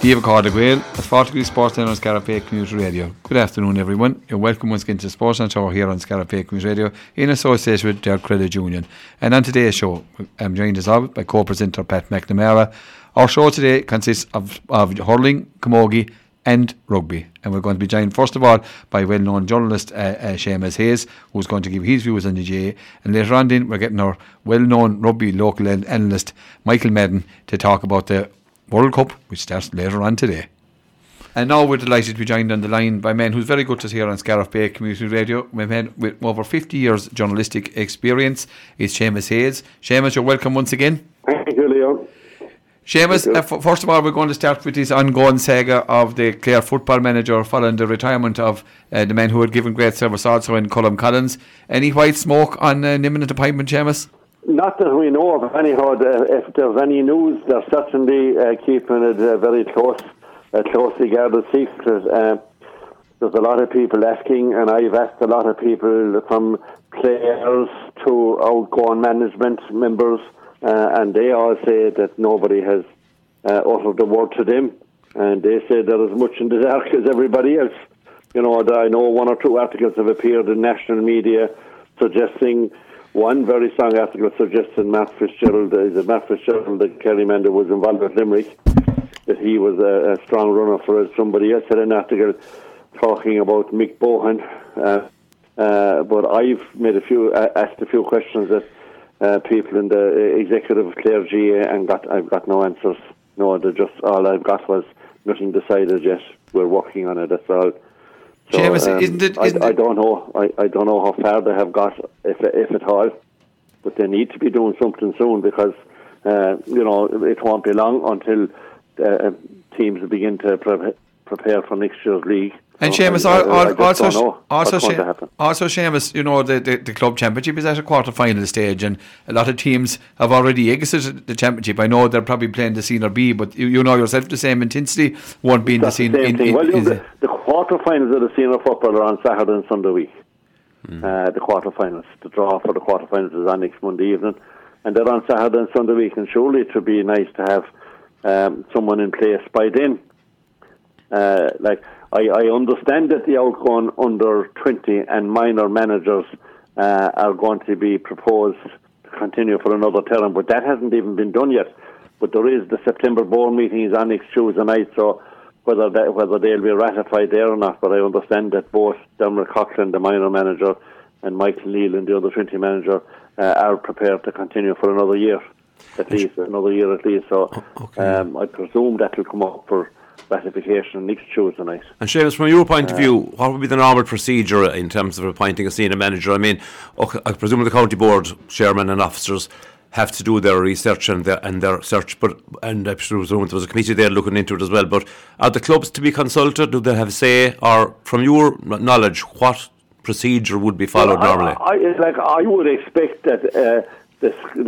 David Carter Gael, at Fortiguee Sports on Scariff Bay Community Radio. Good afternoon, everyone. You're welcome once again to Sports and Show here on Scariff Bay Community Radio in association with Derg Credit Union. And on today's show, I'm joined as always by co-presenter Pat McNamara. Our show today consists of, of hurling, camogie, and rugby. And we're going to be joined, first of all, by well known journalist uh, uh, Seamus Hayes, who's going to give his views on the GAA. And later on, then, we're getting our well known rugby local analyst, Michael Madden, to talk about the World Cup, which starts later on today. And now we're delighted to be joined on the line by a man who's very good to here on Scariff Bay Community Radio. A man with over 50 years journalistic experience is Seamus Hayes. Seamus, you're welcome once again. Thank you, Leo. Seamus, uh, f- first of all, we're going to start with this ongoing saga of the Clare football manager following the retirement of uh, the man who had given great service also in Colm Collins. Any white smoke on uh, an imminent appointment, Seamus? Not that we know of. Anyhow, if there's any news, they're certainly uh, keeping it uh, very close, uh, closely guarded secret. Uh, there's a lot of people asking, and I've asked a lot of people from players to outgoing management members, uh, and they all say that nobody has uh, uttered the word to them, and they say they're as much in the dark as everybody else. You know, I know one or two articles have appeared in national media suggesting one very strong article suggested Matt Fitzgerald, is it Matt Fitzgerald, that Kerry that was involved with Limerick, that he was a, a strong runner for. Somebody else had an article talking about Mick Bohan. Uh, uh, but I've made a few, uh, asked a few questions that uh, people in the executive clergy and got, I've got no answers. No, they just all I've got was nothing decided yet. We're working on it. That's all. So, Seamus, um, isn't it? Isn't I? I don't know. I, I don't know how far they have got, if if at all. But they need to be doing something soon because uh, you know it won't be long until uh, teams begin to prepare for next year's league. And So Seamus, I- I- I al- also, also, what's going to Se- happen. also, Seamus, you know, the, the, the club championship is at a quarter final stage, and a lot of teams have already exited the championship. I know they're probably playing the senior B, but you, you know yourself the same intensity won't be in the That's the senior. same in, in- well, you know, is the, the quarterfinals of the senior football are on Saturday and Sunday week. Uh, the quarterfinals, the draw for the quarterfinals is on next Monday evening, and they're on Saturday and Sunday week. And surely it would be nice to have um, someone in place by then. Uh, like I, I understand that the outgoing under twenty and minor managers uh, are going to be proposed to continue for another term, but that hasn't even been done yet. But there is the September board meeting is on next Tuesday night, so whether that, whether they'll be ratified there or not. But I understand that both Dermot Coughlin, the minor manager, and Michael Neal, and the under twenty manager, uh, are prepared to continue for another year, at least another year at least. So um, I presume that will come up for ratification next Tuesday night. And Seamus, from your point of view, what would be the normal procedure in terms of appointing a senior manager? I mean, okay, I presume the county board chairman and officers have to do their research and their and their search, but and I presume there was a committee there looking into it as well. But are the clubs to be consulted? Do they have a say, or from your knowledge, what procedure would be followed Well, I- normally? I, like I would expect that uh, the, the,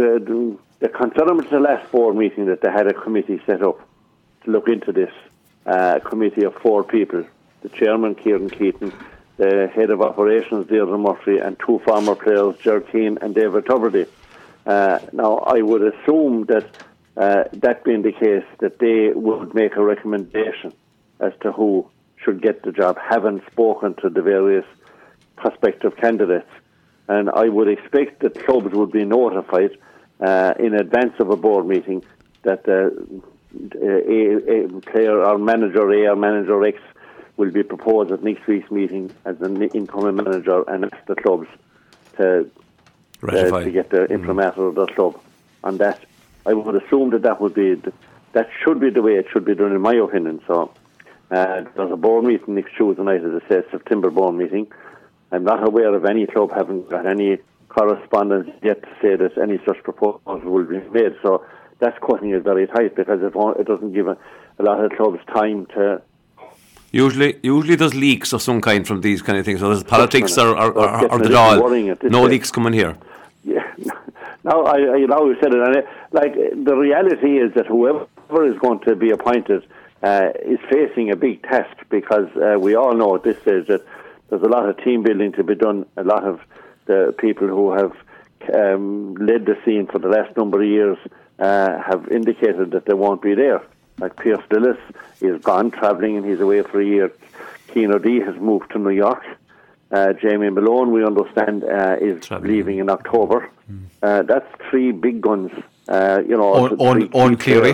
the the the last board meeting that they had a committee set up to look into this. Uh, committee of four people: the chairman, Kieran Keating, the head of operations, Deirdre Murphy, and two former players, Ger Keane and David Tubridy. Uh, now, I would assume that uh, that being the case, that they would make a recommendation as to who should get the job, having spoken to the various prospective candidates. And I would expect that clubs would be notified uh, in advance of a board meeting that uh, a, a player or manager A or manager X will be proposed at next week's meeting as an incoming manager and ask the clubs to, uh, to get the imprimatur of the club And that. I would assume that that would be the, that should be the way it should be done, in my opinion. So uh, there's a board meeting next Tuesday night, as I said, September board meeting. I'm not aware of any club having got any correspondence yet to say that any such proposal will be made. So that's cutting it very tight because it, won't, it doesn't give a, a lot of clubs time to Usually, usually there's leaks of some kind from these kind of things. So there's politics or, or, or, or the little all. worrying at this No leaks coming here. Yeah. No, I, I you know you said it, and it, like the reality is that whoever is going to be appointed uh, is facing a big test because uh, we all know at this stage that there's a lot of team building to be done. A lot of the people who have um, led the scene for the last number of years uh, have indicated that they won't be there. Like Pearse Lillis is gone travelling and he's away for a year. Cian O'Dea has moved to New York. Uh, Jamie Malone, we understand, uh, is Travelling. leaving in October. Uh, that's three big guns. Uh, you know, on, key Eoin Cleary.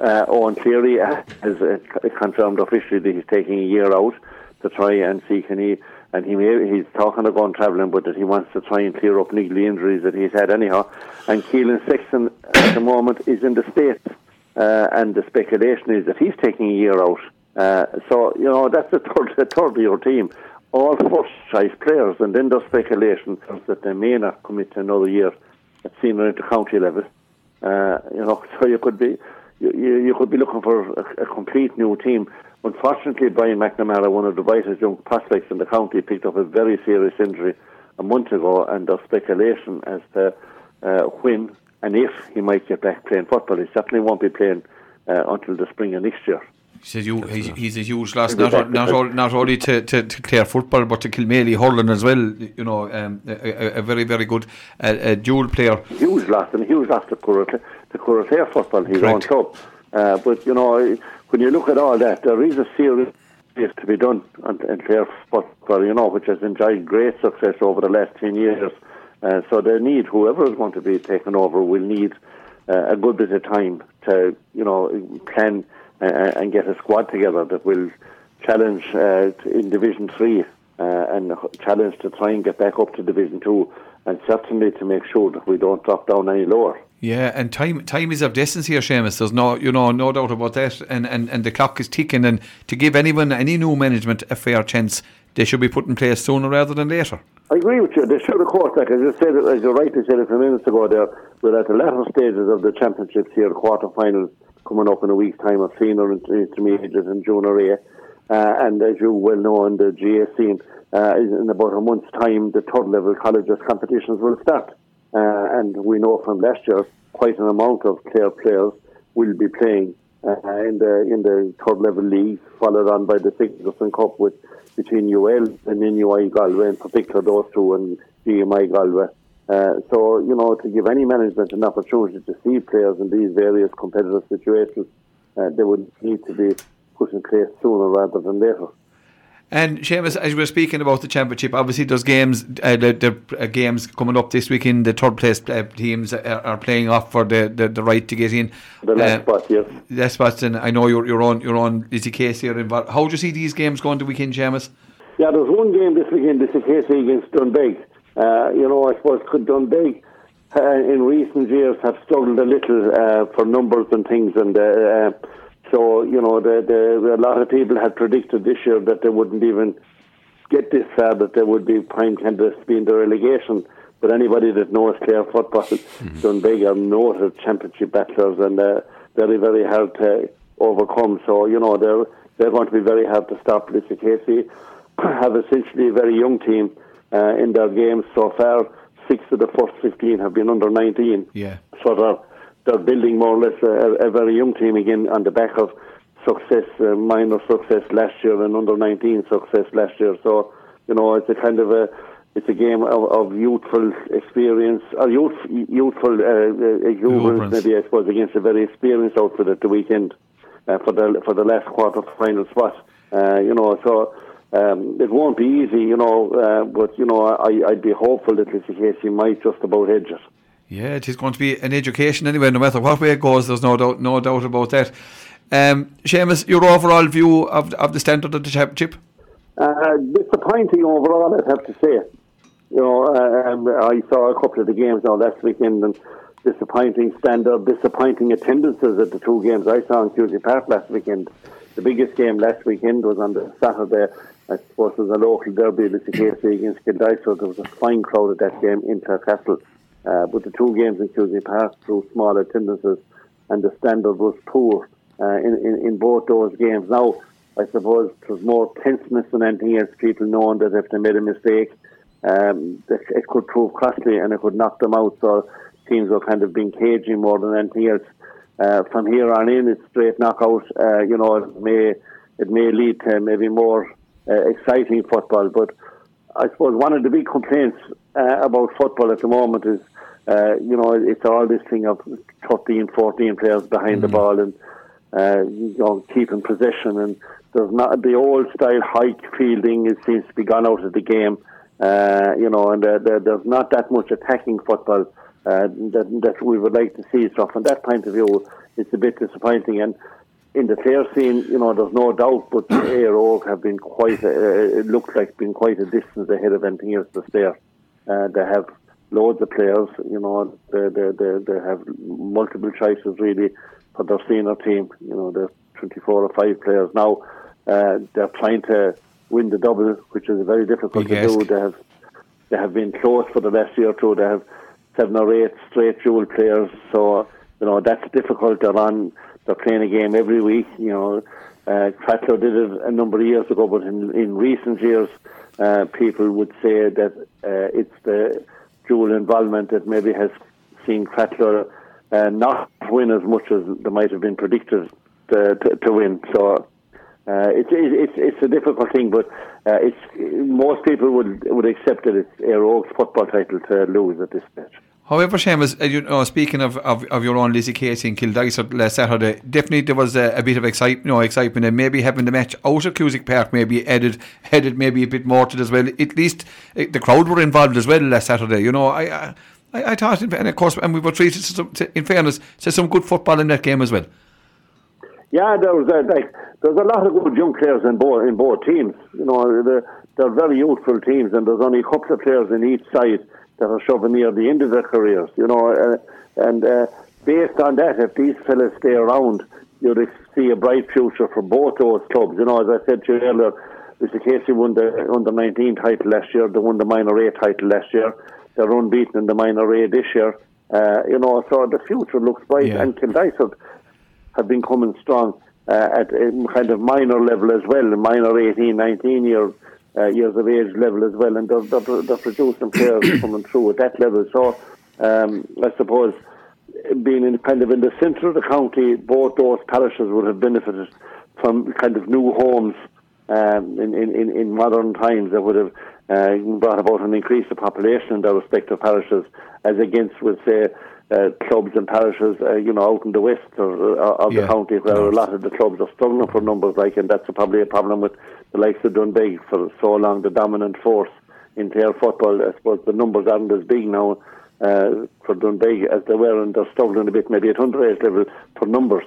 Uh, Eoin Cleary has uh, confirmed officially that he's taking a year out to try and see can he. And he may, he's talking of going travelling, but that he wants to try and clear up niggly injuries that he's had anyhow. And Keelan Sexton at the moment is in the States, uh, and the speculation is that he's taking a year out. Uh, so, you know, that's a third, a third year team. All first choice players, and then there's speculation that they may not commit to another year at senior into county level. Uh, you know, so you could be you, you could be looking for a, a complete new team. Unfortunately, Brian McNamara, one of the brightest young prospects in the county, picked up a very serious injury a month ago, and there's speculation as to uh, when and if he might get back playing football. He certainly won't be playing uh, until the spring of next year. He says you, he's, he's a huge loss, not, o- not, o- not only to, to, to Clare football, but to Kilmaley hurling as well. You know, um, a, a- a very, very good uh, a dual player. huge loss and a huge loss to Cooraclare, to Cooraclare football, his own Correct. club. Uh, but, you know, when you look at all that, there is a serious to be done on- in Clare football, you know, which has enjoyed great success over the last 10 years. Uh, so they need, whoever is going to be taken over will need uh, a good bit of time to, you know, plan uh, and get a squad together that will challenge uh, in Division 3 uh, and challenge to try and get back up to Division 2 and certainly to make sure that we don't drop down any lower. Yeah, and time time is of essence here, Seamus. There's no, you know, no doubt about that. And, and, and the clock is ticking. And to give anyone, any new management, a fair chance, they should be put in place sooner rather than later. I agree with you. They should, of course, like I just said, as you rightly said a few minutes ago, there we're at the latter stages of the championships here, quarter-finals coming up in a week's time of senior and intermediate and junior A. Uh, and as you well know, in the GAA scene, uh, in about a month's time, the third level colleges competitions will start. Uh, and we know from last year, quite an amount of Clare players will be playing uh, in the in the third level league, followed on by the Sigerson Cup with between UL and NUI Galway, in particular those two, and GMI Galway. Uh, so you know, to give any management an opportunity to see players in these various competitive situations, uh, they would need to be put in place sooner rather than later. And Seamus, as we were speaking about the championship, obviously there's games, uh, the, the uh, games coming up this weekend. The third place uh, teams are, are playing off for the, the, the right to get in. The last Uh, spot, yes. That's what's in. I know you're you're on you're on Lizzie Case here involved. How do you see these games going the weekend, Seamus? Yeah, there's one game this weekend, this is KC against Doonbeg. Uh, you know, I suppose could Doonbeg uh, in recent years have struggled a little uh, for numbers and things, and so you know, the, the, a lot of people had predicted this year that they wouldn't even get this far, that there would be prime candidates to be in the relegation. But anybody that knows Clare football, Doonbeg are noted championship battlers and uh, very, very hard to overcome. So, you know, they're, they're going to be very hard to stop. Lissycasey have essentially a very young team uh, in their games so far. Six of the first 15 have been under 19. Yeah. So they're, they're building more or less a, a very young team again on the back of success, uh, minor success last year and under 19 success last year. So, you know, it's a kind of a it's a game of, of youthful experience, or youth, youthful uh, uh, Exuberance. maybe I suppose, against a very experienced outfit at the weekend uh, for the for the last quarter final spot. Uh, you know, so um, it won't be easy, you know, uh, but you know, I, I'd be hopeful that Lissycasey might just about edge it. Yeah, it is going to be an education anyway. No matter what way it goes, there's no doubt, no doubt about that. Um, Seamus, your overall view of of the standard of the championship? Uh, disappointing overall, I'd have to say. You know, uh, um, I saw a couple of the games now last weekend, and disappointing standard, disappointing attendances at the two games I saw in Cusack Park last weekend. The biggest game last weekend was on the Saturday. I suppose it was a local derby, Lissycasey against So there was a fine crowd at that game in Clarecastle. Uh, but the two games in Cusack passed through small attendances, and the standard was poor uh, in, in, in both those games. Now, I suppose it was more tenseness than anything else, people knowing that if they made a mistake, um, it could prove costly and it could knock them out. So teams were kind of being cagey more than anything else. Uh, from here on in, it's straight knockout. Uh, you know, it may it may lead to maybe more uh, exciting football. But I suppose one of the big complaints uh, about football at the moment is, uh, you know, it's all this thing of 13, 14 players behind the ball and uh, you know, keeping possession, and there's not the old style high fielding. It seems to be gone out of the game. Uh, you know, and uh, there, there's not that much attacking football uh, that, that we would like to see. So from that point of view, it's a bit disappointing. And in the player scene, you know, there's no doubt, but Óg have been quite, a, uh, it looks like been quite a distance ahead of anything else that's there. Uh, they have loads of players, you know, they, they, they, they have multiple choices really for their senior team. You know, there's 24 or 5 players now. Uh, they're trying to win the double, which is very difficult Big to ask. do. They have they have been close for the last year or two. They have seven or eight straight dual players, so you know that's difficult. They're on they're playing a game every week. You know, uh, did it a number of years ago, but in, in recent years, uh, people would say that uh, it's the dual involvement that maybe has seen Cratloe uh, not win as much as they might have been predicted to, to, to win. So uh, it's it's it's a difficult thing, but uh, it's most people would would accept that it's Óg's football title to lose at this stage. However, Seamus, uh, you know, speaking of, of, of your own Lissycasey and Kildysart last Saturday, definitely there was a, a bit of excitement, you know, excitement, and maybe having the match out of Cusack Park maybe added added maybe a bit more to it as well. At least uh, the crowd were involved as well last Saturday. You know, I I, I thought, and of course, and we were treated to, to, in fairness to some good football in that game as well. Yeah, there was a, like there's a lot of good young players in both in both teams. You know, they're, they're very youthful teams, and there's only a couple of players in each side that are shoving near the end of their careers, you know. Uh, and uh, based on that, if these fellas stay around, you'd see a bright future for both those clubs. You know, as I said to you earlier, Mr. Casey won the under 19 title last year, they won the minor A title last year, they're unbeaten in the minor A this year. Uh, you know, so the future looks bright, yeah. and Kildysart have been coming strong uh, at a kind of minor level as well, minor 18, 19 years uh, years of age level as well, and they're, they're, they're producing players coming through at that level. So um, I suppose being in kind of in the centre of the county, both those parishes would have benefited from kind of new homes um, in, in, in modern times that would have uh, brought about an increase of population in their respective parishes, as against, with say, uh, clubs and parishes, uh, you know, out in the west or, uh, of yeah. the county where a lot of the clubs are struggling for numbers, like, and that's probably a problem with the likes of Doonbeg for so long, the dominant force in tail football. I suppose the numbers aren't as big now uh, for Doonbeg as they were, and they're struggling a bit maybe at underage level for numbers.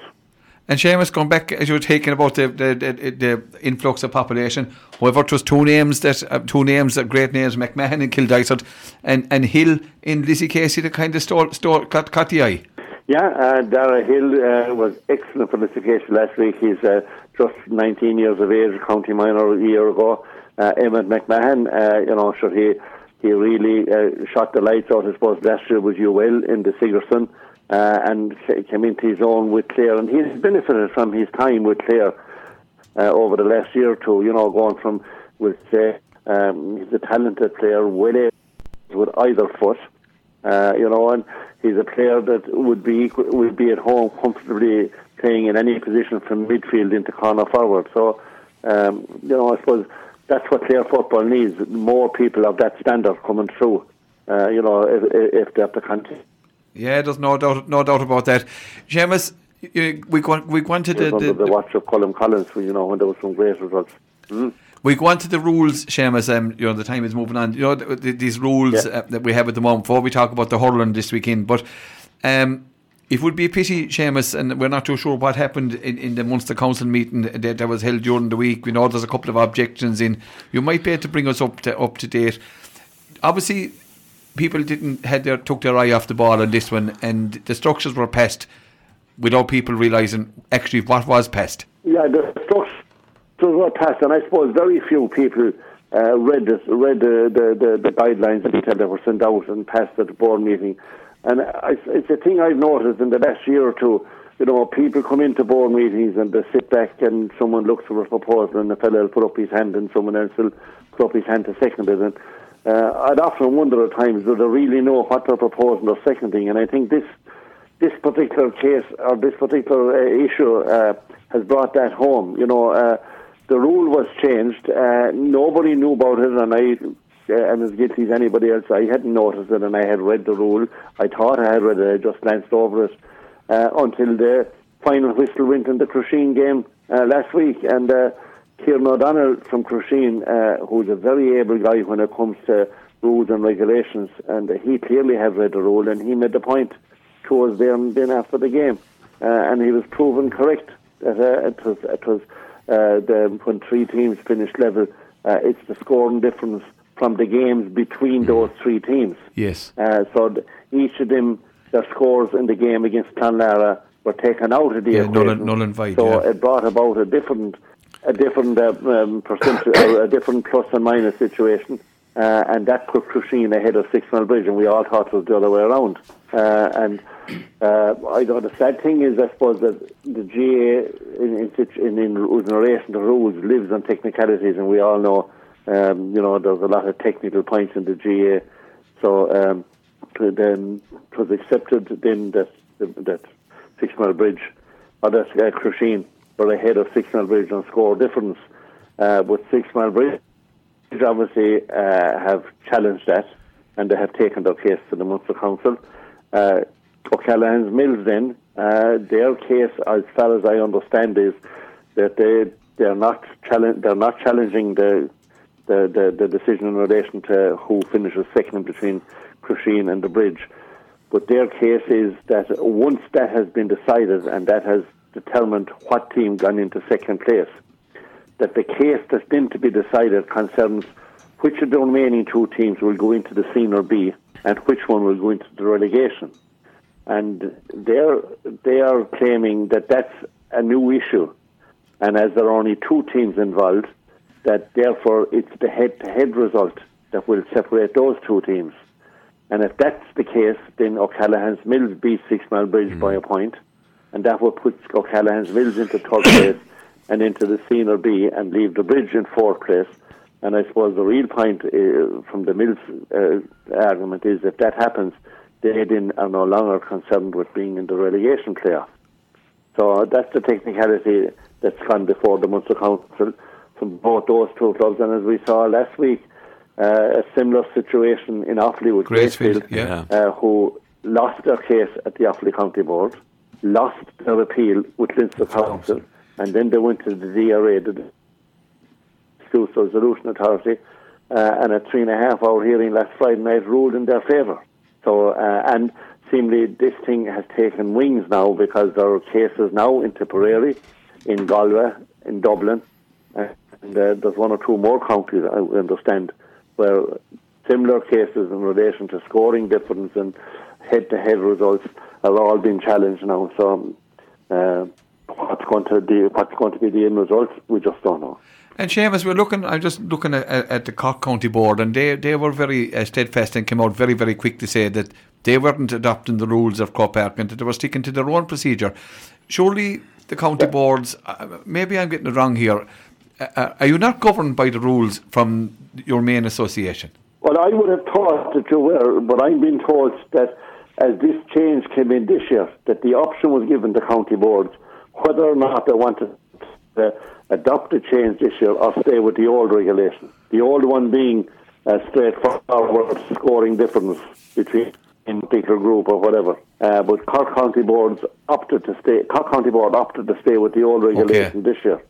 And Seamus, going back as you were talking about the, the, the, the influx of population, however, it was two names that uh, two names, that great names, McMahon and Kildysart, and and Hill in Lissycasey that kind of stole, stole caught, caught the eye. Yeah, uh, Dara Hill uh, was excellent for Lissycasey last week. He's uh, just 19 years of age, county minor a year ago. Uh, Emmett McMahon, uh, you know, he he really uh, shot the lights out. I suppose last year was UL in the Sigerson uh, and came into his own with Clare, and he's benefited from his time with Clare uh, over the last year or two. You know, going from with say um, he's a talented player, well with either foot. Uh, you know, and he's a player that would be would be at home comfortably playing in any position from midfield into corner forward. So, um, you know, I suppose that's what Clare football needs: more people of that standard coming through. Uh, you know, if, if they have to continue yeah, there's no doubt, no doubt about that. Seamus, we we wanted the, the, the watch of Colm Collins, you know, when there was some great results. Mm. We go on to the rules, Seamus. Um, you know, the time is moving on. You know, the, the, these rules yeah. uh, that we have at the moment. Before we talk about the hurling this weekend, but um, it would be a pity, Seamus, and we're not too sure what happened in, in the Munster Council meeting that, that was held during the week. We know there's a couple of objections in. You might be able to bring us up to up to date. Obviously, people didn't had their took their eye off the ball on this one, and the structures were passed without people realising actually what was passed. Yeah, the structures were passed, and I suppose very few people uh, read read the, the, the, the guidelines that were sent out and passed at the board meeting. And I, it's a thing I've noticed in the last year or two. You know, people come into board meetings and they sit back and someone looks for a proposal and the fellow will put up his hand and someone else will put up his hand to second it. And uh, I'd often wonder at times do they really know what they're proposing or seconding, and I think this this particular case or this particular uh, issue uh, has brought that home. You know, uh, the rule was changed. Uh, nobody knew about it, and I uh, am as guilty as anybody else. I hadn't noticed it, and I had read the rule. I thought I had read it. I just glanced over it until the final whistle went in the Crusheen game uh, last week, and uh, Kieran O'Donnell from Crusheen, uh, who's a very able guy when it comes to rules and regulations, and he clearly has read the rule, and he made the point towards them then after the game, uh, and he was proven correct. That uh, it was it was uh, the, when three teams finished level, uh, it's the scoring difference from the games between mm. those three teams. Yes. Uh, so th- each of them, their scores in the game against Clonlara were taken out of the yeah, equation. Null, null and void, so yeah. it brought about a different, a different uh, um, percentage, a different plus and minus situation. Uh, and that put Crusheen ahead of Six Mile Bridge, and we all thought it was the other way around. Uh, and uh, I know the sad thing is, I suppose, that the GAA, in, in, in, in relation to rules, lives on technicalities, and we all know, um, you know, there's a lot of technical points in the GAA. So um, then it was accepted then that that Six Mile Bridge, or that uh, Crusheen, were ahead of Six Mile Bridge on score difference. Uh, but Six Mile Bridge obviously uh, have challenged that and they have taken their case to the Munster Council. Uh, O'Callaghan's Mills then, uh, their case, as far as I understand, is that they they're not challenge, they're not challenging the, the, the, the decision in relation to who finishes second between Crusheen and the bridge. But their case is that once that has been decided and that has determined what team gone into second place, that the case that's been to be decided concerns which of the remaining two teams will go into the senior B and which one will go into the relegation. And they're, they are claiming that that's a new issue. And as there are only two teams involved, that therefore it's the head to head result that will separate those two teams. And if that's the case, then O'Callaghan's Mills beat Six Mile Bridge mm. by a point, and that would put O'Callaghan's Mills into third place and into the senior B and leave the bridge in fourth place. And I suppose the real point uh, from the Mills uh, argument is if that happens, they then are no longer concerned with being in the relegation playoff. So that's the technicality that's gone before the Munster Council from both those two clubs. And as we saw last week, uh, a similar situation in Offaly with Gracefield, yeah. uh, who lost their case at the Offaly County Board, lost their appeal with Leinster Council, and then they went to the DRA, the Dispute Resolution Authority, uh, and a three and a half hour hearing last Friday night ruled in their favour. So, uh, and seemingly this thing has taken wings now because there are cases now in Tipperary, in Galway, in Dublin, and uh, there's one or two more counties, I understand, where similar cases in relation to scoring difference and head-to-head results have all been challenged now. So, uh, what's going to be what's going to be the end result, we just don't know. And Seamus, we're looking. I'm just looking at, at, the Cork County Board, and they they were very uh, steadfast and came out very very quick to say that they weren't adopting the rules of Croke Park and that they were sticking to their own procedure. Surely the county boards. Uh, maybe I'm getting it wrong here. Uh, uh, are you not governed by the rules from your main association? Well, I would have thought that you were, but I've been told that as this change came in this year, that the option was given to county boards whether or not they wanted to adopt a change this year or stay with the old regulation. The old one being a straightforward scoring difference between in particular group or whatever. Uh, but Cork County boards opted to stay. Cork County board opted to stay with the old regulation okay. this year.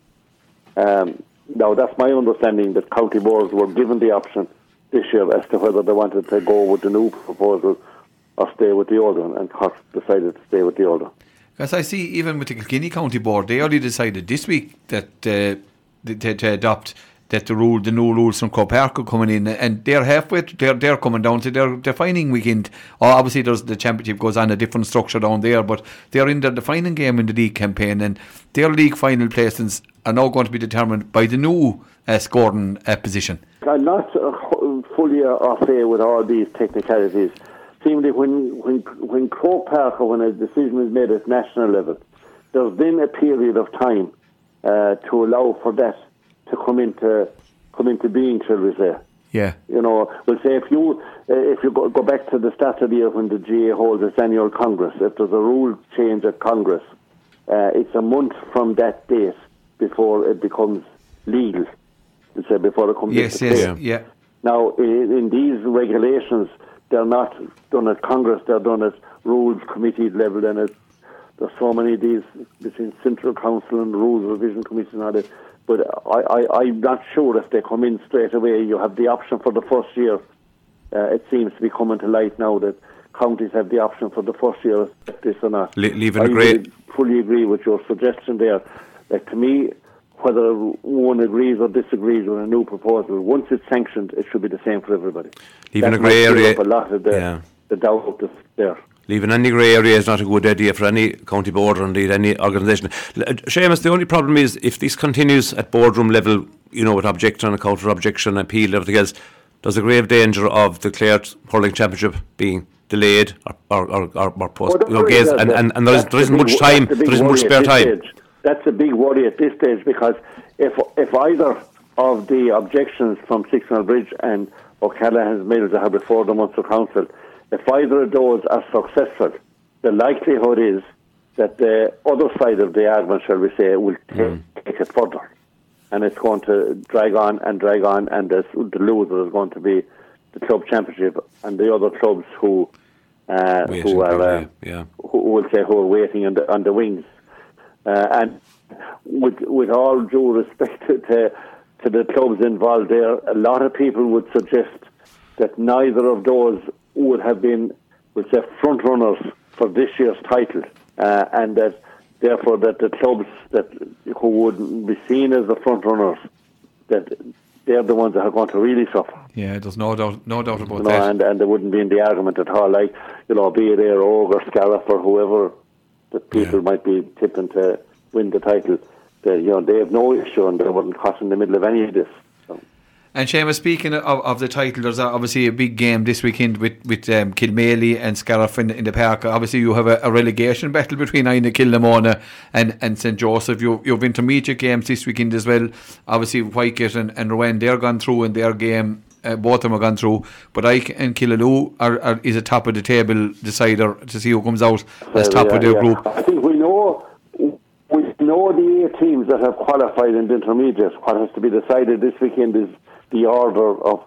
Um, now that's my understanding that county boards were given the option this year as to whether they wanted to go with the new proposal or stay with the old one, and Cork decided to stay with the old one. As I see, even with the Kilkenny County Board, they only decided this week that uh, to, to adopt that the rule, the new rules from Croke Park are coming in, and they're halfway. They're they're coming down to their defining weekend. Oh, obviously, there's the championship goes on a different structure down there, but they're in their defining game in the league campaign, and their league final placings are now going to be determined by the new uh, scoring uh, position. I'm not uh, fully off air with all these technicalities seemingly when when when Croke Park or when a decision is made at national level, there's then a period of time uh, to allow for that to come into come into being, shall we say? Yeah. You know, we'll say if you uh, if you go, go back to the start of the year when the GAA holds its annual congress, if there's a rule change at congress, uh, it's a month from that date before it becomes legal. Say before it comes yes, into yes, yeah. Now, in, in these regulations, they're not done at Congress, they're done at rules committee level and at there's so many of these between Central Council and Rules Revision Committee and all that. But I, I, I'm not sure if they come in straight away. You have the option for the first year. Uh, it seems to be coming to light now that counties have the option for the first year this or not. Le- leaving I a great. fully agree with your suggestion there. Like to me, whether one agrees or disagrees with a new proposal, once it's sanctioned, it should be the same for everybody. Leaving That a grey area- A lot of the, Yeah. the doubt that's there. Leaving any grey area is not a good idea for any county board or indeed any organisation. Uh, Seamus, the only problem is if this continues at boardroom level, you know, with objection and counter objection, appeal, everything else, there's a grave danger of the Clare Hurling Championship being delayed or, or, or, or, post, Well, you know, gaze, and, and, and there, is, there the isn't big much time, that's the big there isn't much spare time. stage. That's a big worry at this stage because if if either of the objections from Sixmile Bridge and O'Callaghan's Mills have before the Munster Council, if either of those are successful, the likelihood is that the other side of the argument, shall we say, will take, Mm. take it further. And it's going to drag on and drag on, and the, the loser is going to be the club championship and the other clubs who uh, who are uh, yeah, who will say who are waiting on the, on the wings. Uh, and with with all due respect to, to to the clubs involved there, a lot of people would suggest that neither of those would have been, would say, front runners for this year's title, uh, and that therefore that the clubs that who would be seen as the front runners, that they're the ones that are going to really suffer. Yeah, there's no doubt, no doubt about You know, that. and, and they wouldn't be in the argument at all. Like, you know, be it Air or Scariff or whoever that people Yeah. might be tipping to win the title. They, you know, they have no issue and they wouldn't cost in the middle of any of this. And Seamus, speaking of, of the title, there's obviously a big game this weekend with with um, Kilmaley and Scariff in, in the park. Obviously, you have a, a relegation battle between Inagh Kilnamona and, and St Joseph. You you've intermediate games this weekend as well. Obviously, Whitegate and, and Ruan they're gone through in their game. Uh, both of them are gone through, but Ike and Killaloe are, are is a top of the table decider to see who comes out as top yeah, of their yeah. group. I think we know we know the eight teams that have qualified in the intermediate. What has to be decided this weekend is the order of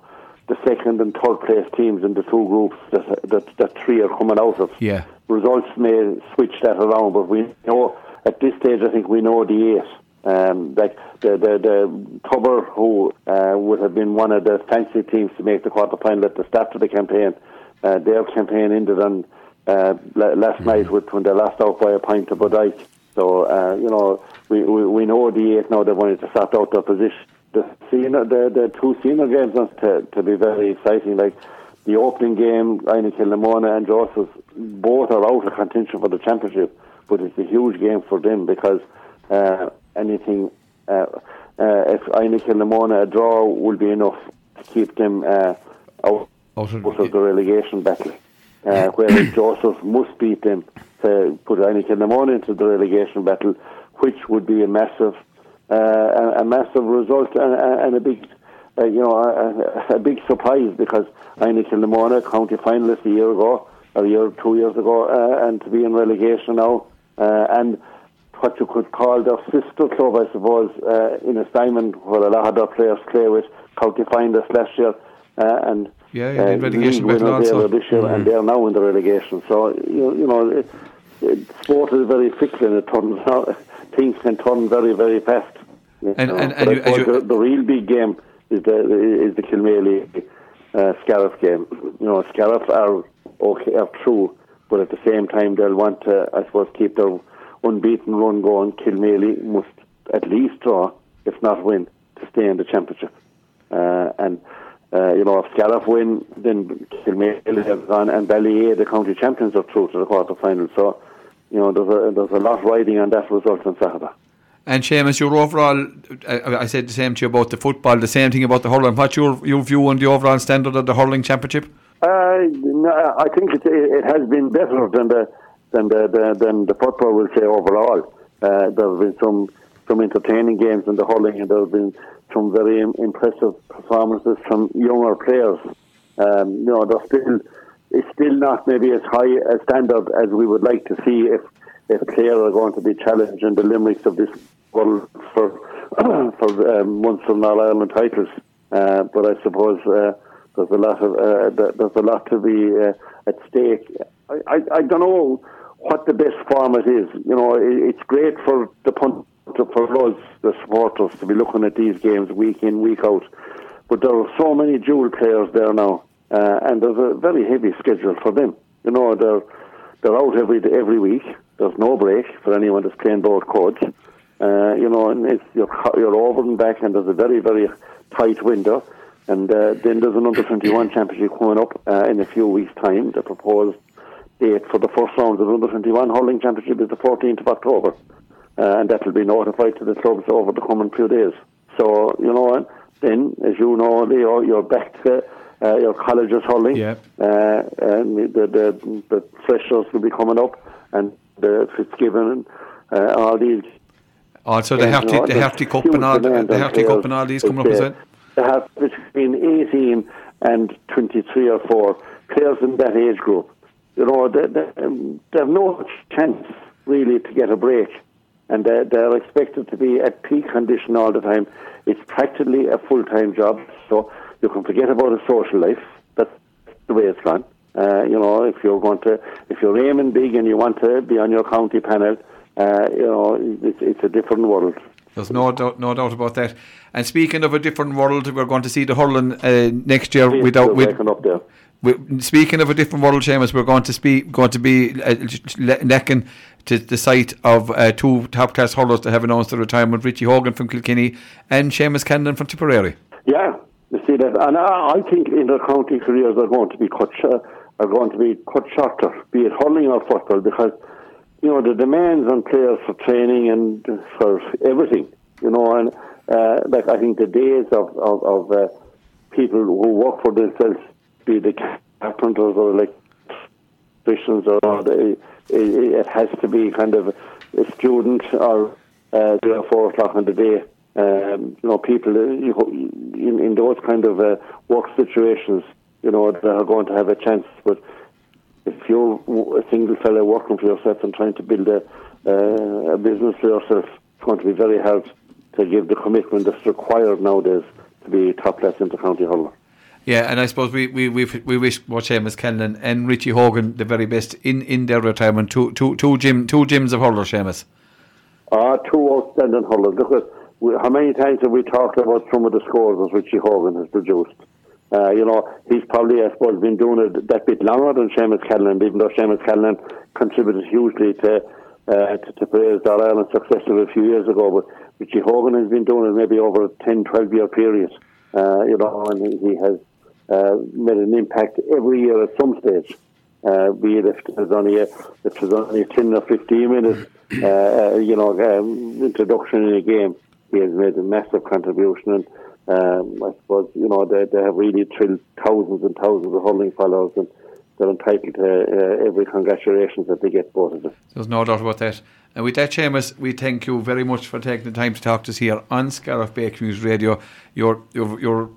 the second and third place teams in the two groups that that, that three are coming out of. Yeah. results may switch that around, but we know at this stage. I think we know the eight. Um, like the the the Tubber, who uh, would have been one of the fancy teams to make the quarter final at the start of the campaign, uh, their campaign ended on uh, la- last night with when they lost out by a point to Bodyke. So uh, you know we, we we know the eight now. They wanted to sort out their position. The senior, the the two senior games to to be very exciting. Like the opening game, Inagh Kilnamona and Joseph, both are out of contention for the championship, but it's a huge game for them because uh, anything, uh, uh, if Inagh Kilnamona a draw will be enough to keep them uh, out, Out of- the relegation battle. Uh, whereas Joseph must beat them to put Inagh Kilnamona into the relegation battle, which would be a massive, uh, a, a massive result and, and a big uh, you know, a, a, big surprise because Inagh Kilnamona, county finalist a year ago, or a year, two years ago, uh, and to be in relegation now, uh, and what you could call their sister club, I suppose, uh, in a Simon, where a lot of their players play with, county finalist last year, uh, and Yeah, yeah, in relegation battle they also. this year, and they're now in the relegation. So you, you know, it, it, sport is very fickle, and it turns out, things can turn very, very fast. You And- and- and I you- the, the real big game is the is the Kilmaley uh, Scariff game. You know, Scariff are okay, are true, but at the same time they'll want to, I suppose, keep their unbeaten run going. Kilmaley must at least draw, if not win, to stay in the championship. Uh, and uh, you know, if Scariff win, then Kilmaley have gone, and Ballyea, the county champions, are through to the quarter final. So, you know, there's a there's a lot riding on that result on Saturday. And Seamus, your overall, I, I said the same to you about the football, the same thing about the hurling. What's your, your view on the overall standard of the hurling championship? Uh, no, I think it, it has been better than the than the, the than the football will say overall. Uh, there have been some some entertaining games in the hurling, and there have been some very impressive performances from younger players. Um, you know, they're still it's still not maybe as high a standard as we would like to see if if Clare are going to be challenged in the limericks of this for for um, Munster and All Ireland titles. Uh, but I suppose uh, there's a lot of uh, there's a lot to be uh, at stake. I, I, I don't know what the best format is. You know, it, it's great for the punt for us, the supporters, to be looking at these games week in, week out. But there are so many dual players there now, uh, and there's a very heavy schedule for them. You know, they're they're out every every week. There's no break for anyone that's playing both codes. Uh, you know, and it's, you're you're over and back, and there's a very very tight window. And uh, then there's an under 21 championship coming up uh, in a few weeks' time. The proposed date for the first round of the under 21 hurling championship is the 14th of October, uh, and that will be notified to the clubs over the coming few days. So you know, then as you know, Leo, you're back to uh, your colleges hurling. Yeah. Uh, and the, the the freshers will be coming up, and the Fitzgibbon, uh, all these. Also, the Yeah, Harty, no, the there's Harty Cup and all, the demand on Harty Cup and all these coming up as well. They have between 18 and 23 or 4 players in that age group. You know, they, they, um, they have no chance really to get a break. And they're, they're expected to be at peak condition all the time. It's practically a full time job, so you can forget about a social life. That's the way it's gone. Uh, you know, if you're going to, if you're aiming big and you want to be on your county panel, uh, you know, it's, it's a different world. There's no doubt, no doubt about that. And speaking of a different world, we're going to see the hurling uh, next year without We're with, waking up there. with. Speaking of a different world, Seamus, we're going to speak, going to be uh, necking to the site of uh, two top class hurlers that have announced their retirement: Richie Hogan from Kilkenny and Seamus Callanan from Tipperary. Yeah, you see that, and I, I think inter-county careers are going to be cut sh- are going to be cut shorter, be it hurling or football, because you know the demands on players for training and for everything, you know, and uh, like I think the days of of, of uh, people who work for themselves, be the carpenters or electricians or the, it, it has to be kind of a student or uh, three or four o'clock in the day. Um, you know, people uh, you, in, in those kind of uh, work situations, you know, they are going to have a chance. But if you're a single fellow working for yourself and trying to build a, uh, a business for yourself, it's going to be very hard to give the commitment that's required nowadays to be top class inter-county hurler. Yeah, and I suppose we we we, we wish both Seamus Callanan and Richie Hogan the very best in, in their retirement. Two two two gym two gyms of hurlers, Seamus. Ah, two outstanding hurlers. Look at how many times have we talked about some of the scores that Richie Hogan has produced? Uh, you know, he's probably, I suppose, been doing it that bit longer than Seamus Callanan, even though Seamus Callanan contributed hugely to uh, to, to Parade's All Ireland success of a few years ago. But Richie Hogan has been doing it maybe over a 10, 12 year period. Uh, you know, and he, he has uh, made an impact every year at some stage. Uh, be it if there's only a, if there's only a 10 or 15 minutes, uh, uh, you know, um, introduction in a game, he has made a massive contribution. And um, I suppose, you know, they, they have really thrilled thousands and thousands of hurling fellows and they're entitled to uh, every congratulations that they get both of them. There's no doubt about that. And with that, Seamus, we thank you very much for taking the time to talk to us here on Scariff Bay News Radio. Your your your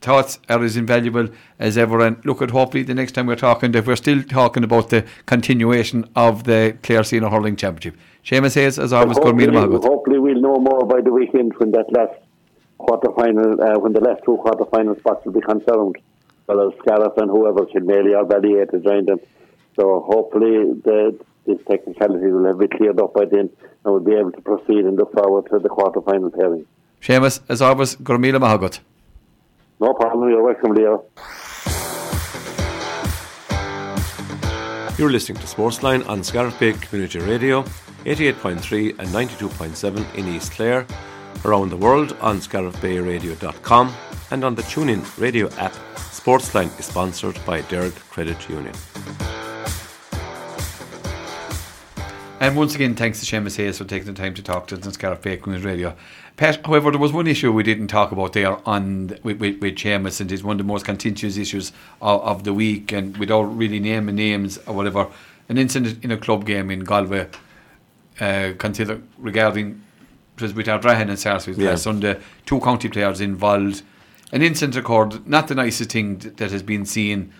thoughts are as invaluable as ever. And look at hopefully the next time we're talking, if we're still talking about the continuation of the Clare Senior Hurling Championship. Seamus says, as always, good meeting hopefully we'll know more by the weekend when that last quarter final, uh, when the last two quarter final spots will be confirmed. Whether Scariff and whoever should Kilmaley or Ballyea to join them. So hopefully the this technicality will have been cleared up by then and we'll be able to proceed and look forward to the quarter final pairing. Seamus, as always, go raibh maith agat. No problem, you're welcome, Leo. You're listening to Sportsline on Scariff Bay Community Radio, 88.3 and 92.7 in East Clare, around the world on scariffbayradio.com and on the TuneIn radio app. Sportsline is sponsored by Derg Credit Union. And once again, thanks to Seamus Hayes for taking the time to talk to us on Scariff Bay Community Radio. Pat, however, there was one issue we didn't talk about there on with, with, with Seamus, and it's one of the most contentious issues of, of the week, and without really naming names or whatever, an incident in a club game in Galway, uh, regarding was with Ardrahan and Sarsfield Yeah. last Sunday, two county players involved. An incident occurred, not the nicest thing that has been seen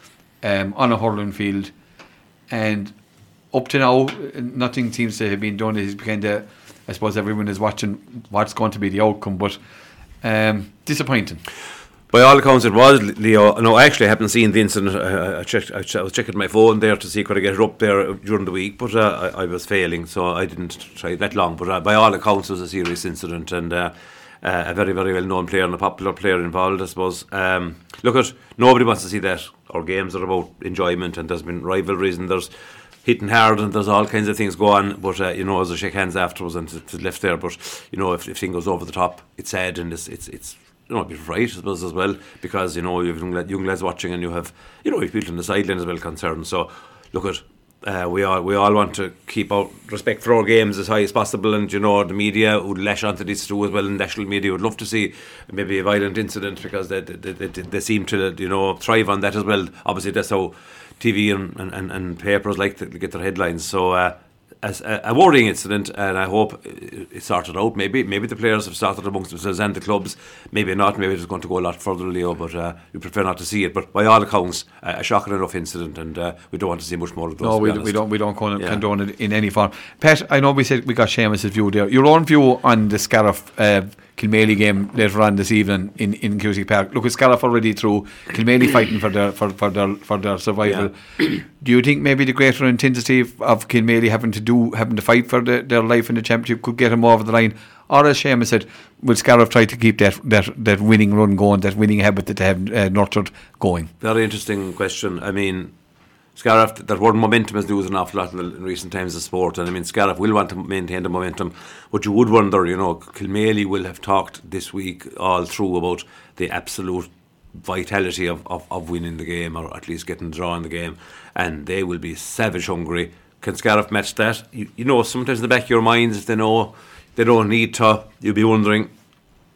um, on a hurling field, and up to now, nothing seems to have been done. It's kind of, I suppose, everyone is watching what's going to be the outcome, but um, disappointing. By all accounts, it was Leo. No, actually, I haven't seen the incident. I, I, checked, I, was checking my phone there to see could I get it up there during the week, but uh, I, I, was failing, so I didn't try that long. But uh, by all accounts, it was a serious incident, and uh, uh, a very, very well known player and a popular player involved, I suppose. Um, look at nobody wants to see that. Our games are about enjoyment, and there's been rivalries, and there's hitting hard and there's all kinds of things go on. But uh, you know, as I shake hands afterwards and to, left there. But you know, if, if thing goes over the top, it's sad and it's it's it's you know, a bit right, I suppose, as well, because, you know, you have young lads watching and you have, you know, people on the sideline as well concerned. So, look at, uh, we all we all want to keep out respect for our games as high as possible, and you know the media would lash onto this too as well. And national media would love to see maybe a violent incident because they they, they, they seem to you know thrive on that as well. Obviously, that's how TV and, and, and papers like to get their headlines. So uh, a, a, worrying incident, and I hope it's sorted out. Maybe maybe the players have started amongst themselves and the clubs. Maybe not. Maybe it's going to go a lot further, Leo. But uh, we prefer not to see it. But by all accounts, uh, a shocking enough incident, and uh, we don't want to see much more of those. No, we, we don't. We don't condone, yeah. condone it in any form. Pat, I know we said we got Seamus's view there. Your own view on the Scariff uh, Kilmaley game later on this evening in, in Cusack Park. Look, at Scariff already through. Kilmaley fighting for their for, for their for their survival. Yeah. Do you think maybe the greater intensity of Kilmaley having to do having to fight for the, their life in the championship could get them over the line? Or as Seamus said, will Scariff try to keep that, that, that winning run going, that winning habit that they have uh, nurtured going? Very interesting question. I mean, Scariff, that word momentum has losing an awful lot in, recent times of sport, and I mean Scariff will want to maintain the momentum. But you would wonder, you know, Kilmaley will have talked this week all through about the absolute vitality of, of, of winning the game, or at least getting the draw in the game, and they will be savage hungry. Can Scariff match that? You, you know, sometimes in the back of your minds, they know they don't need to. You'll be wondering,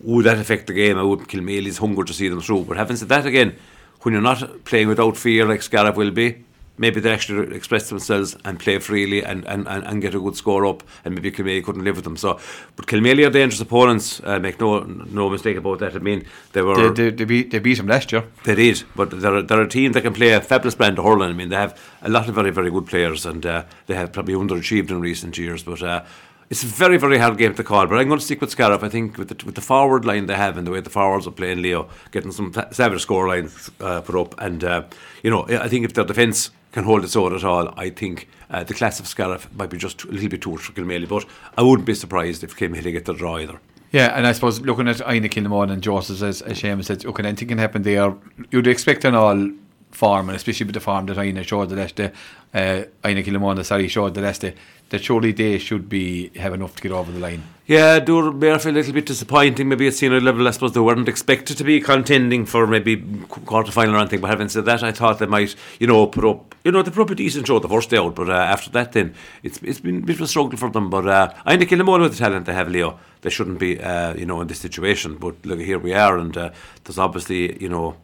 would that affect the game? I would Kilmaley's hunger to see them through. But having said that again, when you're not playing without fear like Scariff will be, maybe they actually express themselves and play freely and, and, and, and get a good score up and maybe Kilmaley couldn't live with them. So but Kilmaley are dangerous opponents uh, make no no mistake about that. I mean they were they, they, they, beat, they beat them last year. They did but they're, they're a team that can play a fabulous brand of hurling. I mean they have a lot of very very good players and uh, they have probably underachieved in recent years but uh, it's a very, very hard game to call, but I'm going to stick with Scariff. I think with the, with the forward line they have and the way the forwards are playing, Leo, getting some savage score lines uh, put up. And, uh, you know, I think if their defence can hold its own at all. I think uh, the class of Scariff might be just a little bit too Kilmaley, but I wouldn't be surprised if Kilmaley get the draw either. Yeah, and I suppose looking at Inagh Kilmore and Joseph, as, as Seamus said, okay, anything can happen there. You'd expect an all form, and especially with the form that Inagh showed the last day, uh, Inagh Kilmore, sorry, showed the last day, that surely they should be have enough to get over the line. Yeah, Doora Barefield a little bit disappointing. Maybe at senior level, I suppose they weren't expected to be contending for maybe quarter final or anything. But having said that, I thought they might, you know, put up, you know, the put up a decent show the first day out. But uh, after that, then it's it's been a bit of a struggle for them. But uh, I think Kilmore with the talent they have, Leo, they shouldn't be, uh, you know, in this situation. But look, here we are, and uh, there's obviously, you know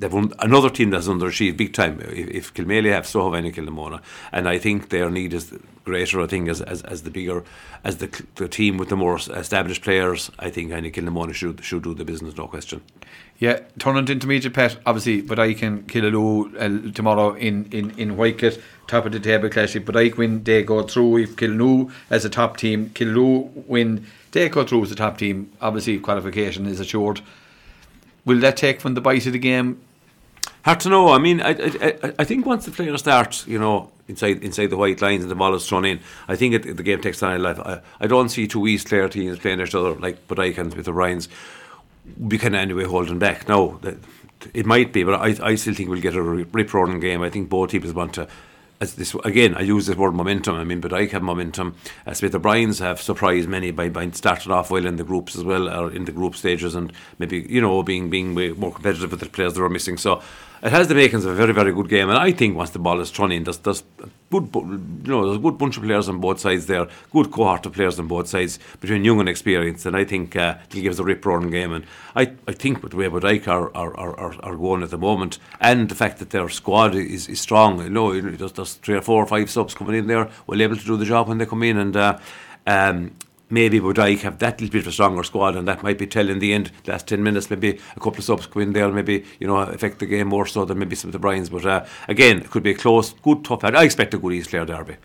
they've another team that's underachieved big time. If, if have, so have Inagh Kilnamona, and I think their need is greater. I think as as, as the bigger as the, the team with the more established players, I think Inagh Kilnamona should should do the business, no question. Yeah, Turnant intermediate pet, obviously, but I can Killaloe uh, tomorrow in, in, in Whitegate, top of the table classic. But I win, they go through. If Killaloe as a top team, Killaloe win, they go through as a top team. Obviously, qualification is assured. Will that take from the bite of the game Hard to know. I mean, I, I, I think once the player starts, you know, inside inside the white lines and the ball is thrown in, I think it, the game takes on a life. I, I don't see two East Clare teams playing each other like Bodyke with the Ryans. We can anyway hold them back. No, it might be, but I, I still think we'll get a rip roaring game. I think both teams want to as this again, I use this word momentum. I mean, but I have momentum. Uh, Smith O'Brien's have surprised many by, by starting off well in the groups as well, or in the group stages, and maybe you know being being more competitive with the players that are missing. So it has the makings of a very, very good game. And I think once the ball is thrown in, there's, there's good, you know, there's a good bunch of players on both sides there, good cohort of players on both sides between young and experienced. And I think uh, it'll give us a rip roaring game. And I, I think with the way Bodyke are, are, are, are, going at the moment, and the fact that their squad is, is strong, you know, there's, there's three or four or five subs coming in there, well able to do the job when they come in. And uh, um, maybe Bodyke have that little bit of a stronger squad, and that might be telling the end, last 10 minutes, maybe a couple of subs go in there, maybe, you know, affect the game more so than maybe some of the Bryans. But uh, again, it could be a close, good, tough. I expect a good East Clare derby.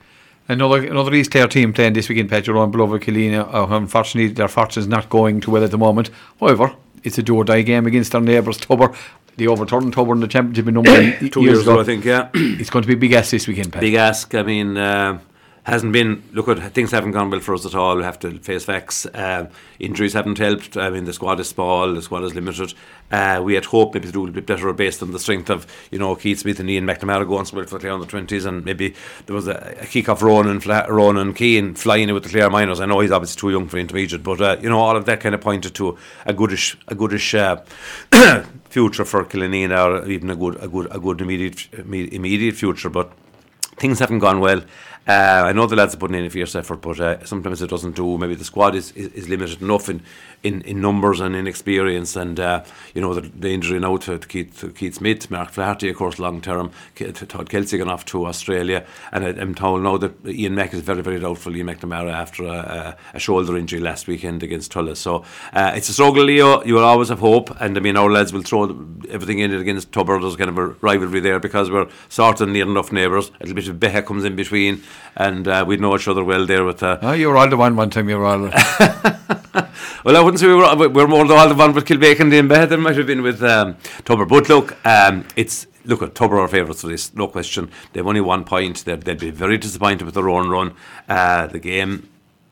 Another another East Clare team playing this weekend, Pedro and beloved Killeen. Uh, unfortunately, their fortune's not going too well at the moment. However, it's a do or die game against their neighbours, Tubber. They overturned Tubber in the championship in number Two years ago, I think, yeah. It's going to be big ask this weekend, Pat. Big ask. I mean, uh, hasn't been. Look, at things haven't gone well for us at all. We have to face facts. Uh, injuries haven't helped. I mean, the squad is small. The squad is limited. Uh, we had hoped maybe to do a bit better based on the strength of you know Keith Smith and Ian McNamara going so well for Clare on the twenties, and maybe there was a, a kick off Ronan Fla- Ronan Keane flying it with the Clare minors. I know he's obviously too young for intermediate, but uh, you know all of that kind of pointed to a goodish a goodish. Uh, future for Killanena or even a good a good a good immediate immediate future but things haven't gone well uh, I know the lads are putting in a fierce effort, but uh, sometimes it doesn't do. Maybe the squad is, is, is limited enough in, in, in numbers and in experience, and uh, you know the, the injury now to, to, Keith, to Keith Smith, Mark Flaherty, of course, long term. Todd Kelsey gone off to Australia, and I, am told now that Ian Mack is very very doubtful. Ian McNamara after a, a, shoulder injury last weekend against Tulla, so uh, it's a struggle. Leo, you will always have hope, and I mean our lads will throw everything in it against Tubber. There's kind of a rivalry there because we're sort of near enough neighbours. A little bit of Beha comes in between and uh, we'd know each other well there with. Uh, oh, you were all the one one time. You were all. well, I wouldn't say we were. We were more the all the one with Kilbake and. There might have been with um, Tubber, but look, um, it's look at Tubber are favourites for this, no question. They've only one point. They'd, they'd be very disappointed with their own run. Uh, the game,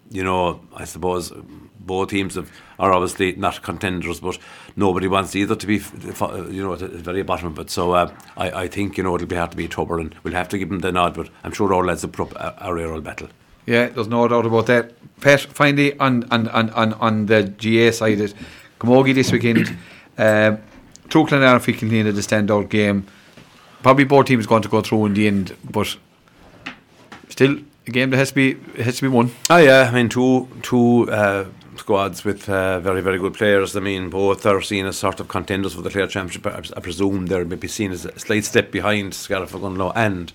you know, I suppose both teams have, are obviously not contenders, but nobody wants either to be, you know, at the very bottom it. So uh, I, I think, you know, it'll be hard to be Tubber and we'll have to give them the nod, but I'm sure our lads will put up a, a real battle. Yeah, there's no doubt about that. Pat, finally, on, on, on, on, on the GA side, it Camogie this weekend, um, True and Ficklin the standout game. Probably both teams going to go through in the end, but still a game that has to be has to be won. Oh yeah, I mean two two uh, squads with uh, very, very good players. I mean, both are seen as sort of contenders for the Clare Championship. I, I presume they're maybe seen as a slight step behind Scariff and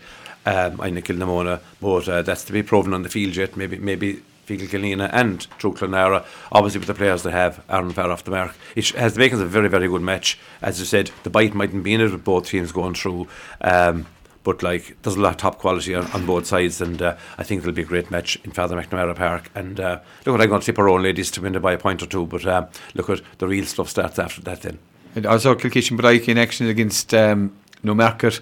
um, Inagh Kilnamona, but uh, that's to be proven on the field yet. Maybe, maybe Feakle Killanena and True obviously with the players they have, Aaron far off the mark. It has the makings of a very, very good match. As you said, the bite mightn't be in it with both teams going through. Um, but like, there's a lot of top quality on, on both sides, and uh, I think it'll be a great match in Father McNamara Park. And uh, look, what I'm going to tip our own ladies to win it by a point or two, but uh, look at the real stuff starts after that. Then. And also, Kilkishenbrike in action against um, Newmarket.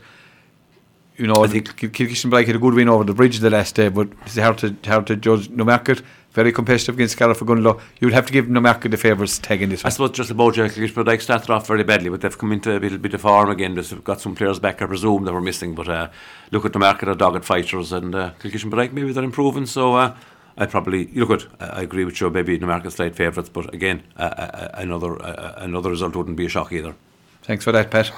You know, I think Kilkishenbrike had a good win over the bridge the last day, but it's hard to hard to judge Newmarket very competitive against Scariff Ogonnelloe. You'd have to give Newmarket the favours taking this I suppose just about Jekyll but like started off very badly, but they've come into a little bit of form again. They've got some players back, I presume, that were missing. But uh, look at Newmarket are dogged fighters, and uh, but maybe they're improving. So uh, I probably you look at. I agree with you. Maybe Newmarket slight favourites, but again, uh, uh, uh another uh, another result wouldn't be a shock either. Thanks for that, Pat.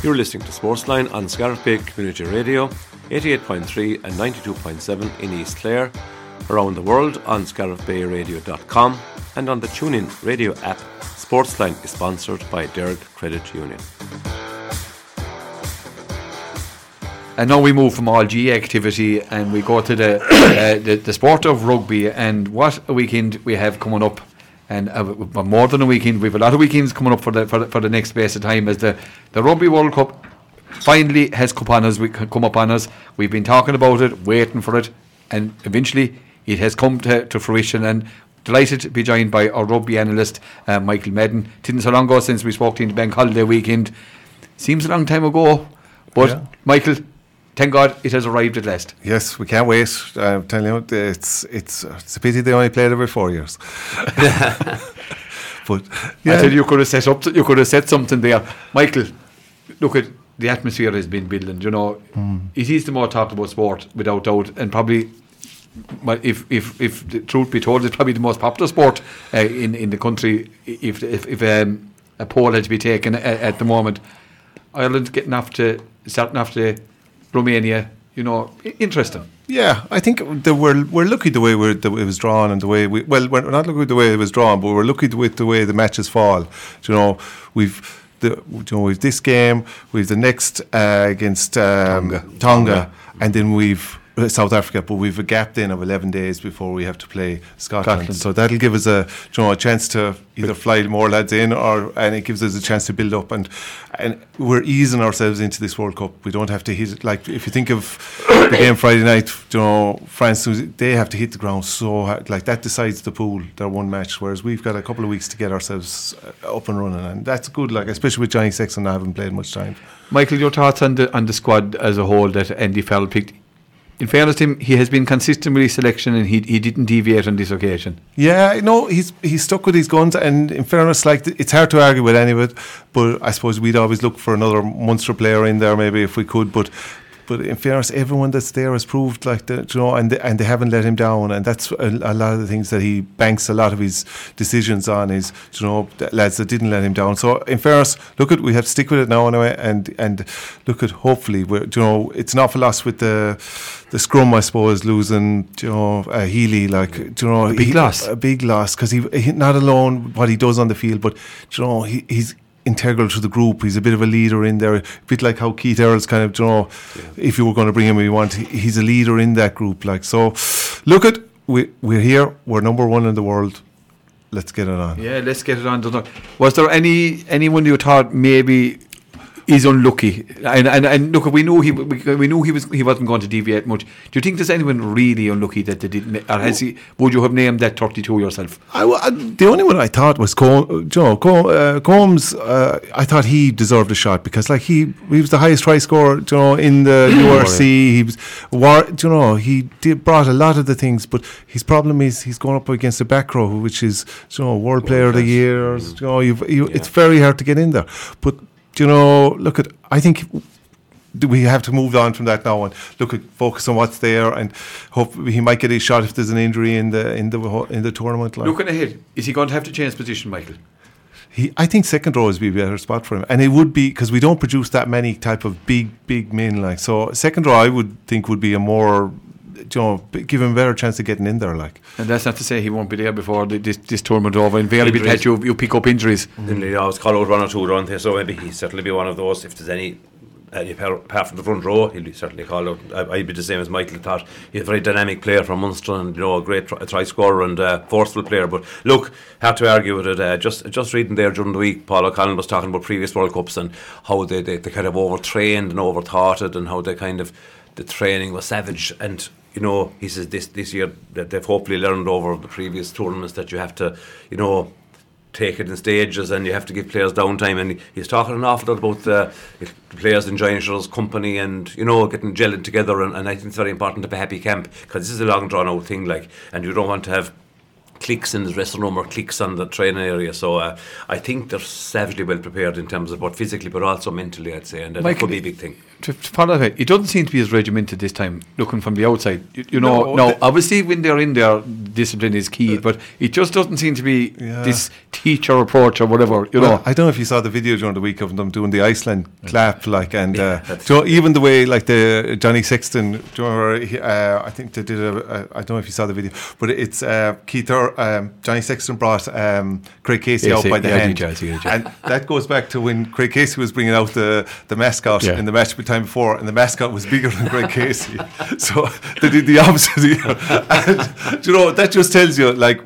You're listening to Sportsline on Scariff Bay Community Radio 88.3 and 92.7 in East Clare, around the world on scariffbayradio.com and on the TuneIn radio app. Sportsline is sponsored by Derg Credit Union. And now we move from all G activity and we go to the, uh, the, the sport of rugby. And what a weekend we have coming up! And uh, more than a weekend, we have a lot of weekends coming up for the for the, for the next space of time as the the Rugby World Cup finally has come upon us. We come upon us. We've been talking about it, waiting for it, and eventually it has come to, to fruition. And delighted to be joined by our rugby analyst uh, Michael Madden. Didn't so long ago since we spoke to him the bank holiday weekend. Seems a long time ago, but yeah. Michael. Thank God it has arrived at last. Yes, we can't wait. I'm telling you, it's it's it's a pity they only played every four years. but yeah. I tell you, you could have set up. You could have said something there, Michael. Look at the atmosphere has been building. You know, mm. it is the more talked about sport without doubt, and probably. If if if the truth be told, it's probably the most popular sport uh, in in the country. If if, if um, a poll had to be taken at, at the moment, Ireland getting after starting after Romania, you know, interesting. Yeah, I think the, we're we're lucky the way we're, the it was drawn and the way we well we're not lucky the way it was drawn, but we're lucky with the way the matches fall. You know, we've the, you know, we've this game, we've the next uh, against um, Tonga. Tonga, and then we've uh, South Africa, but we've a gap then of 11 days before we have to play Scotland. Scotland. So that'll give us a you know a chance to either fly more lads in, or and it gives us a chance to build up and and we're easing ourselves into this World Cup. We don't have to hit it like if you think of the game Friday night, you know France they have to hit the ground so hard, like that decides the pool. Their one match, whereas we've got a couple of weeks to get ourselves uh, up and running, and that's good. Like especially with Johnny Sexton, I haven't played much time. Michael, your thoughts on the on the squad as a whole that Andy Farrell picked? In fairness to him, he has been consistent with his selection and he, he didn't deviate on this occasion. Yeah, no, he's he's stuck with his guns, and in fairness, like it's hard to argue with any of it. But I suppose we'd always look for another Munster player in there, maybe if we could. But but in fairness, everyone that's there has proved like that, you know, and they, and they haven't let him down, and that's a, a lot of the things that he banks a lot of his decisions on is, you know, lads that didn't let him down. So in fairness, look at we have to stick with it now anyway, and and look at hopefully, we're, you know, it's an awful loss with the the scrum, I suppose, losing, you know, uh, Healy, like, you know, A big he- loss. a big loss because he, he not alone what he does on the field, but you know he, he's integral to the group. He's a bit of a leader in there, a bit like how Keith Earls kind of you know if you were going to bring him, you want he's a leader in that group. Like so, look at we we're here, we're number one in the world. Let's get it on. Yeah, let's get it on. Was there any anyone you thought maybe is unlucky? And and, and look, we knew he we, we knew he was he wasn't going to deviate much. Do you think there's anyone really unlucky that they didn't? Or has he? Would you have named that 32 yourself? I, I- the only one I thought was Com- Joe Com- uh, Coombes. Uh, I thought he deserved a shot because, like, he he was the highest try scorer, you know, in the URC. He was, war, you know, he did brought a lot of the things, but his problem is he's going up against the back row, which is, you know, World Player of the Year. You know, you've, you, it's very hard to get in there. But you know, look at. I think do we have to move on from that now and look at focus on what's there and hope he might get a shot if there's an injury in the in the in the tournament. Like. Looking ahead, is he going to have to change position, Michael? He, I think second row is be a better spot for him, and it would be because we don't produce that many type of big, big men like. So second row, I would think would be a more, you know, give him a better chance of getting in there. Like, And that's not to say he won't be there before the, this, this tournament over. Invariably, Injuries. that you, you pick up injuries. Then they always call out one or two, don't they? So maybe he'll certainly be one of those. If there's any, any apart apart from the front row, he'll be certainly called out. I, I'd be the same as Michael thought. He's a very dynamic player from Munster and you know a great try, try scorer and uh, forceful player. But look, had to argue with it. Uh, just just reading there during the week, Paul O'Connell was talking about previous World Cups and how they, they, they kind of overtrained and overthought it and how they kind of the training was savage and you know he says this this year that they've hopefully learned over the previous tournaments that you have to you know take it in stages and you have to give players downtime. And he's talking an awful lot about uh, the, the players enjoying each other's company and you know getting gelling together. And, and I think it's very important to have a happy camp because this is a long drawn out thing like and you don't want to have clicks in the dressing room or clicks on the training area so uh, I think they're savagely well prepared in terms of both physically but also mentally I'd say and that could be a big thing To, to follow that, it doesn't seem to be as regimented this time, looking from the outside. You, you know, No, no, the- obviously when they're in there, discipline is key, but it just doesn't seem to be Yeah. this teacher approach or whatever, you well, know. I don't know if you saw the video during the week of them doing the Iceland clap, like, and uh, do you know, even the way, like the Johnny Sexton. Do you remember? Uh, I think they did. A, a, I don't know if you saw the video, but it's uh, Keith. Um, Johnny Sexton brought um, Craig Casey Yes, out by the yeah, hand, yeah, yeah. and that goes back to when Craig Casey was bringing out the the mascot Yeah. in the match the time before, and the mascot was bigger than Craig Casey, so they did the opposite. And, you know that just tells you like.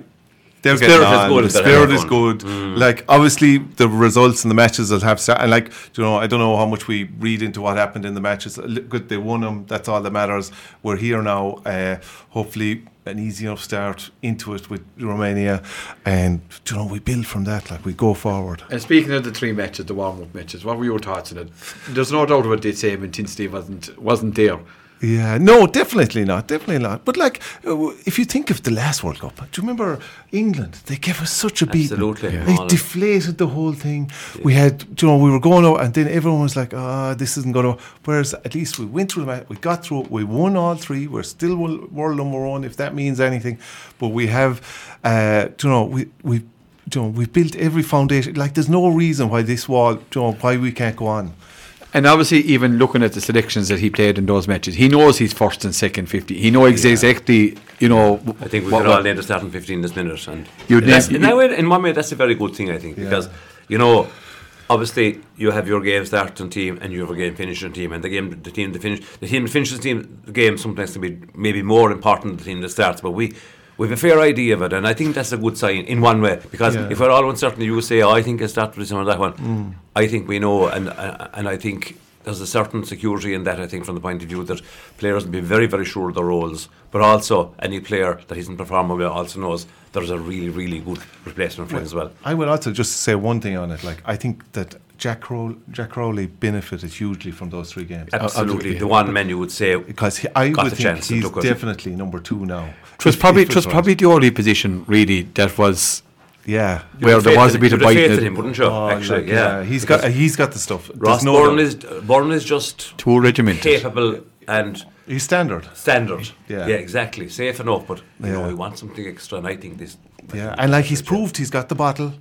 They're The spirit is good, The spirit is good. Like obviously the results in the matches will have and like you know I don't know how much we read into what happened in the matches. Good, they won them. That's all that matters. We're here now. Uh, hopefully an easy enough start into it with Romania, and you know we build from that. Like we go forward. And speaking of the three matches, the warm-up matches, what were your thoughts on it? There's no doubt about the same intensity wasn't wasn't there. Yeah, no, definitely not, definitely not. But like, uh, if you think of the last World Cup, do you remember England? They gave us such a beating. Absolutely. Yeah. They deflated the whole thing. We had, you know, we were going out, and then everyone was like, "Ah, this isn't going to." Whereas at least we went through the match, we got through it, we won all three. We're still world number one, if that means anything. But we have, uh, you know, we we. You know, we've built every foundation. Like, there's no reason why this wall, you know, why we can't go on. And obviously, even looking at the selections that he played in those matches, he knows he's first and second fifty. He knows exactly, you know. I think we what- could all name the starting 15 this minute. And You'd that's, name- in, that way, in one way, that's a very good thing, I think, because, you know, obviously you have your game starting team and you have a game finishing team, and the game, the team, the finish, the team that finishes the team, the game sometimes can be maybe more important than the team that starts. But we. We have a fair idea of it, and I think that's a good sign in one way. Because Yeah. if we're all uncertain, you would say, "Oh, I think it's that reason or that one." I think we know, and uh, and I think there's a certain security in that. I think from the point of view that players will be very, very sure of their roles, but also any player that isn't performing well also knows there's a really, really good replacement for him as well. I will also just say one thing on it. Like I think that Jack Row- Jack Crowley benefited hugely from those three games. Absolutely, absolutely. the one man you would say because he, I got would the think chance he's definitely number two now. It was probably it was probably the only position really that was yeah. You where there was a bit of you'd faith it. in him, wouldn't you? Oh, Actually, like, yeah, he's Because got he's got the stuff. Ross There's no Byrne is Byrne is just too regimented. capable and he's standard. standard. Yeah. yeah, exactly, safe enough. But you know, Yeah. we want something extra, and I think this. Yeah, and like he's proved he's got the bottle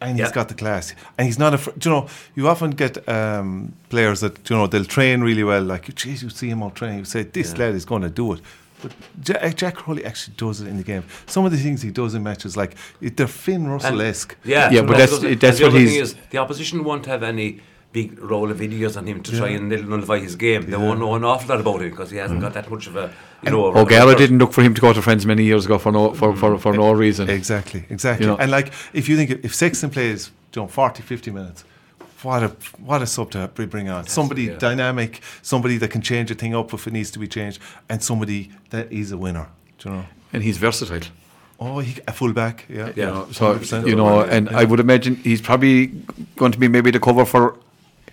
and he's Yeah. got the class, and he's not a. You know, you often get um, players that you know they'll train really well. Like, geez, you see him all training, you say this Yeah. lad is going to do it. But Jack, Jack Crowley actually does it in the game. Some of the things he does in matches, like it- they're Finn Russell esque. Yeah, Yeah, but Russell that's- that's And the what other thing he's- is the opposition won't have any big roll of videos on him to try and nullify his game. They won't know an awful lot about him because he hasn't mm. got that much of a you know. O'Gara didn't look for him to go to friends many years ago for no for, for, for no reason. Exactly, exactly. You know- and like, if you think if Sexton plays, you know, 40, 50 minutes, what a what a sub to bring on. somebody yeah. dynamic, somebody that can change a thing up if it needs to be changed, and somebody that is a winner. Do you know? And he's versatile. Oh, he, a fullback, yeah. Yeah. You know, so 100%. you know, and I would imagine he's probably going to be maybe the cover for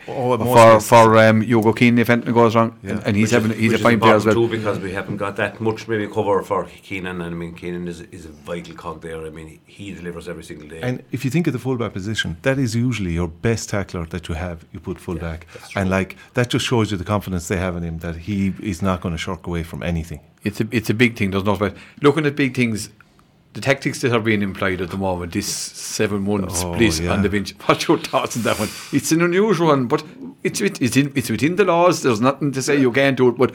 Oh, for cases. for um, Hugo Keenan if anything goes wrong, Yeah. and, and he's Which having is- he's a which is fine player as well. Too, because we haven't got that much maybe cover for Keenan, and I mean Keenan is, is a vital cog there. I mean he, he delivers every single day. And if you think of the fullback position, that is usually your best tackler that you have. You put fullback, and like that just shows you the confidence they have in him that he is not going to shirk away from anything. It's a it's a big thing. There's no about looking at big things. The tactics that are being employed at the moment, this seven-one Oh, split yeah. on the bench. What's your thoughts on that one? It's an unusual one, but it's it's in, it's within the laws. There's nothing to say you can't do it. But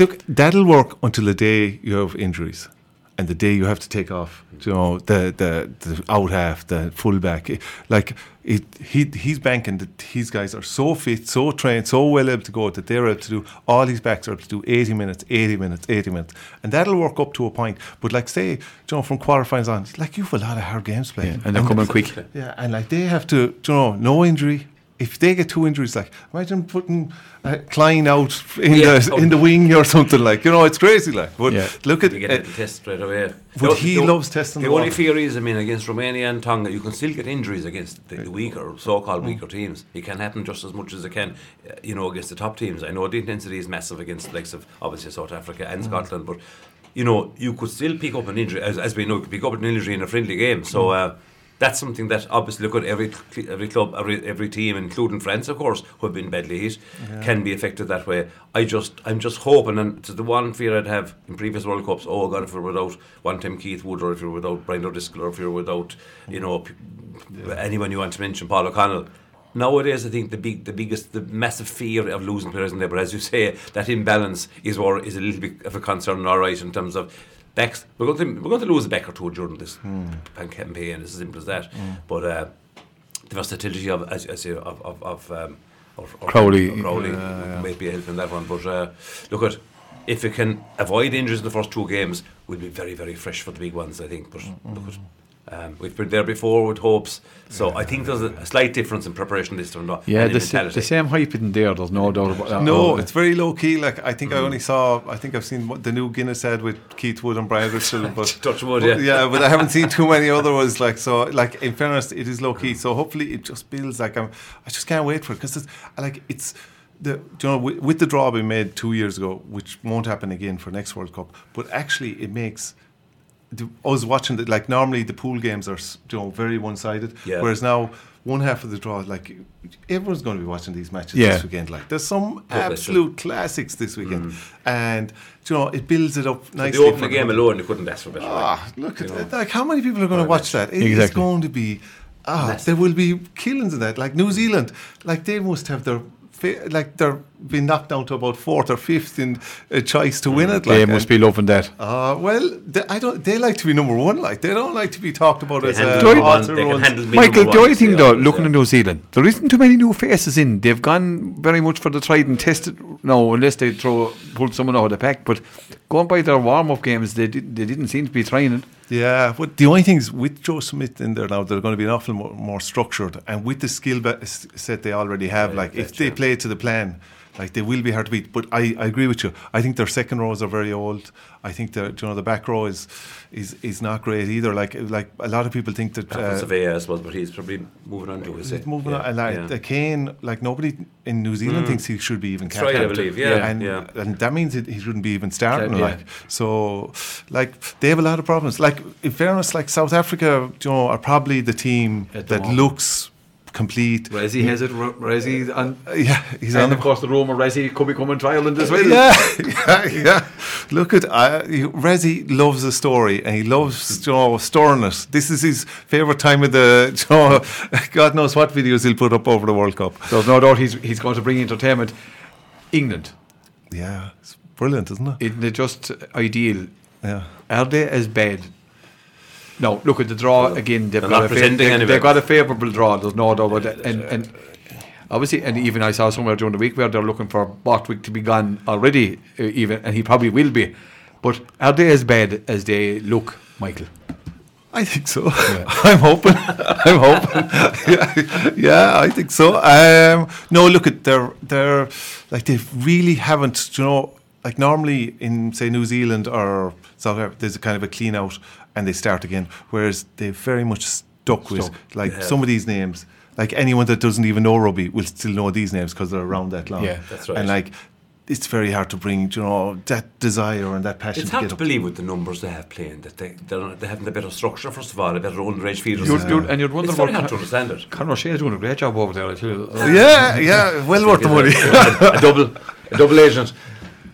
look, that'll work until the day you have injuries, and the day you have to take off. You know, the the, the out half, the fullback. Like it, he he's banking that these guys are so fit, so trained, so well able to go that they're able to do. All these backs are able to do eighty minutes, eighty minutes, eighty minutes, and that'll work up to a point. But like say, you know, from quarterfinals on, like you've a lot of hard games playing, yeah, and they're coming quick. yeah, and like they have to, you know, no injury. If they get two injuries, like imagine putting uh, Klein out in Yeah. the in the wing or something like, you know, it's crazy. Like, but Yeah. look at you get uh, a test straight away. But The- he the- loves testing The the only water. fear is, I mean, against Romania and Tonga, you can still get injuries against the, the weaker, so-called weaker teams. It can happen just as much as it can, uh, you know, against the top teams. I know the intensity is massive against the likes of obviously South Africa and Scotland, but you know, you could still pick up an injury, as, as we know, you could pick up an injury in a friendly game. So. Uh, that's something that obviously look at every every club, every every team, including France, of course, who have been badly hit, can be affected that way. I just I'm just hoping, and it's the one fear I'd have in previous World Cups. Oh God, if you're without one time Keith Wood, or if you're without Brian O'Driscoll, or if you're without you know p- anyone you want to mention, Paul O'Connell. Nowadays, I think the big, the biggest, the massive fear of losing players in there. But as you say, that imbalance is or is a little bit of a concern. All right, in terms of backs, we're going to we're going to lose a back or two during this pan- campaign. It's as simple as that. But uh, the versatility of, as I say, of of, of, um, of, of Crowley. of Crowley might be a help in that one. But uh, look at if we can avoid injuries in the first two games, we'll be very very fresh for the big ones. I think. But look at. Um, we've been there before with hopes, so I think there's a, a slight difference in preparation this time. though, Yeah, the, sa- the same hype isn't there. There's no doubt about that. no, Oh, it's very low key. Like I think I only saw, I think I've seen what the new Guinness ad with Keith Wood and Brian Driscoll, but Touch wood, but- yeah. yeah, but I haven't seen too many other ones. Like so, like in fairness, it is low key. So hopefully, it just builds. Like I'm, I just can't wait for it because it's like it's. The, do you know, with, with the draw we made two years ago, which won't happen again for next World Cup, but actually it makes the, I was watching the, like normally the pool games are you know very one sided, Yeah. whereas now one half of the draw like everyone's going to be watching these matches Yeah. this weekend. Like there's some that's absolute classics this weekend, and you know it builds it up nicely. the opening for game the- alone, you couldn't ask for better. Ah, look at that. Like how many people are going to watch that? It is Exactly. going to be. Ah, there will be killings in that. Like New Zealand, like they must have their like their been knocked down to about fourth or fifth in a choice to win it. Like, They must be loving that. Uh, well, they, I don't. They like to be number one. Like they don't like to be talked about They as handle uh, number one, they or handle Michael, number the one, only thing though, looking yeah. at New Zealand, there isn't too many new faces in. They've gone very much for the tried and tested. No, unless they throw pull someone out of the pack. But going by their warm up games, they did, they didn't seem to be trying it. Yeah, but the only thing is with Joe Schmidt in there now, they're going to be an awful more, more structured, and with the skill set they already have, like if they play to the plan, like they will be hard to beat. But I, I agree with you. I think their second rows are very old. I think the you know the back row is is is not great either. Like like a lot of people think that. Captain Uh, Savea, I suppose, but he's probably moving on to his. He's moving on, and like yeah. the Cane, like nobody in New Zealand thinks he should be even That's right, I believe, yeah, and, yeah. and that means it, he shouldn't be even starting. Yeah. Like so, like they have a lot of problems. Like in fairness, like South Africa, you know, are probably the team At the that moment. looks complete. Rassie has it. Rassie and. Yeah, he's and on of course, the Roma Rassie could be coming to Ireland as well. yeah, yeah, yeah. Look at uh, Rassie loves a story and he loves you know, storing it. This is his favourite time of the. You know, God knows what videos he'll put up over the World Cup. There's no doubt he's he's going to bring entertainment. England, Yeah, it's brilliant, isn't it? isn't it just ideal? Yeah. Are they as bad? No, look at the draw again. They've they're got, a fa- they, anyway. they've got a favourable draw. There's no doubt about that. And and obviously, and even I saw somewhere during the week where they're looking for Borthwick to be gone already, uh, even, and he probably will be. But are they as bad as they look, Michael? I think so. I'm hoping. I'm hoping. yeah, yeah, I think so. Um, no, look at they're they're like they really haven't. You know, like normally in say New Zealand or South Africa, there's a kind of a clean out and they start again. Whereas they very much stuck with Stuck. like some of these names. Like anyone that doesn't even know rugby will still know these names because they're around that long. Yeah, that's right. And like. It's very hard to bring, you know, that desire and that passion It's to hard get to believe with the numbers they have playing that they they're, they haven't a better structure. First of all, a better underage feeders. You'd- you'd- and you'd wonder it's very what hard to understand it. Conor O'Shea's doing a great job over there. I tell you. Yeah, yeah, well worth the money. a double, a double agent.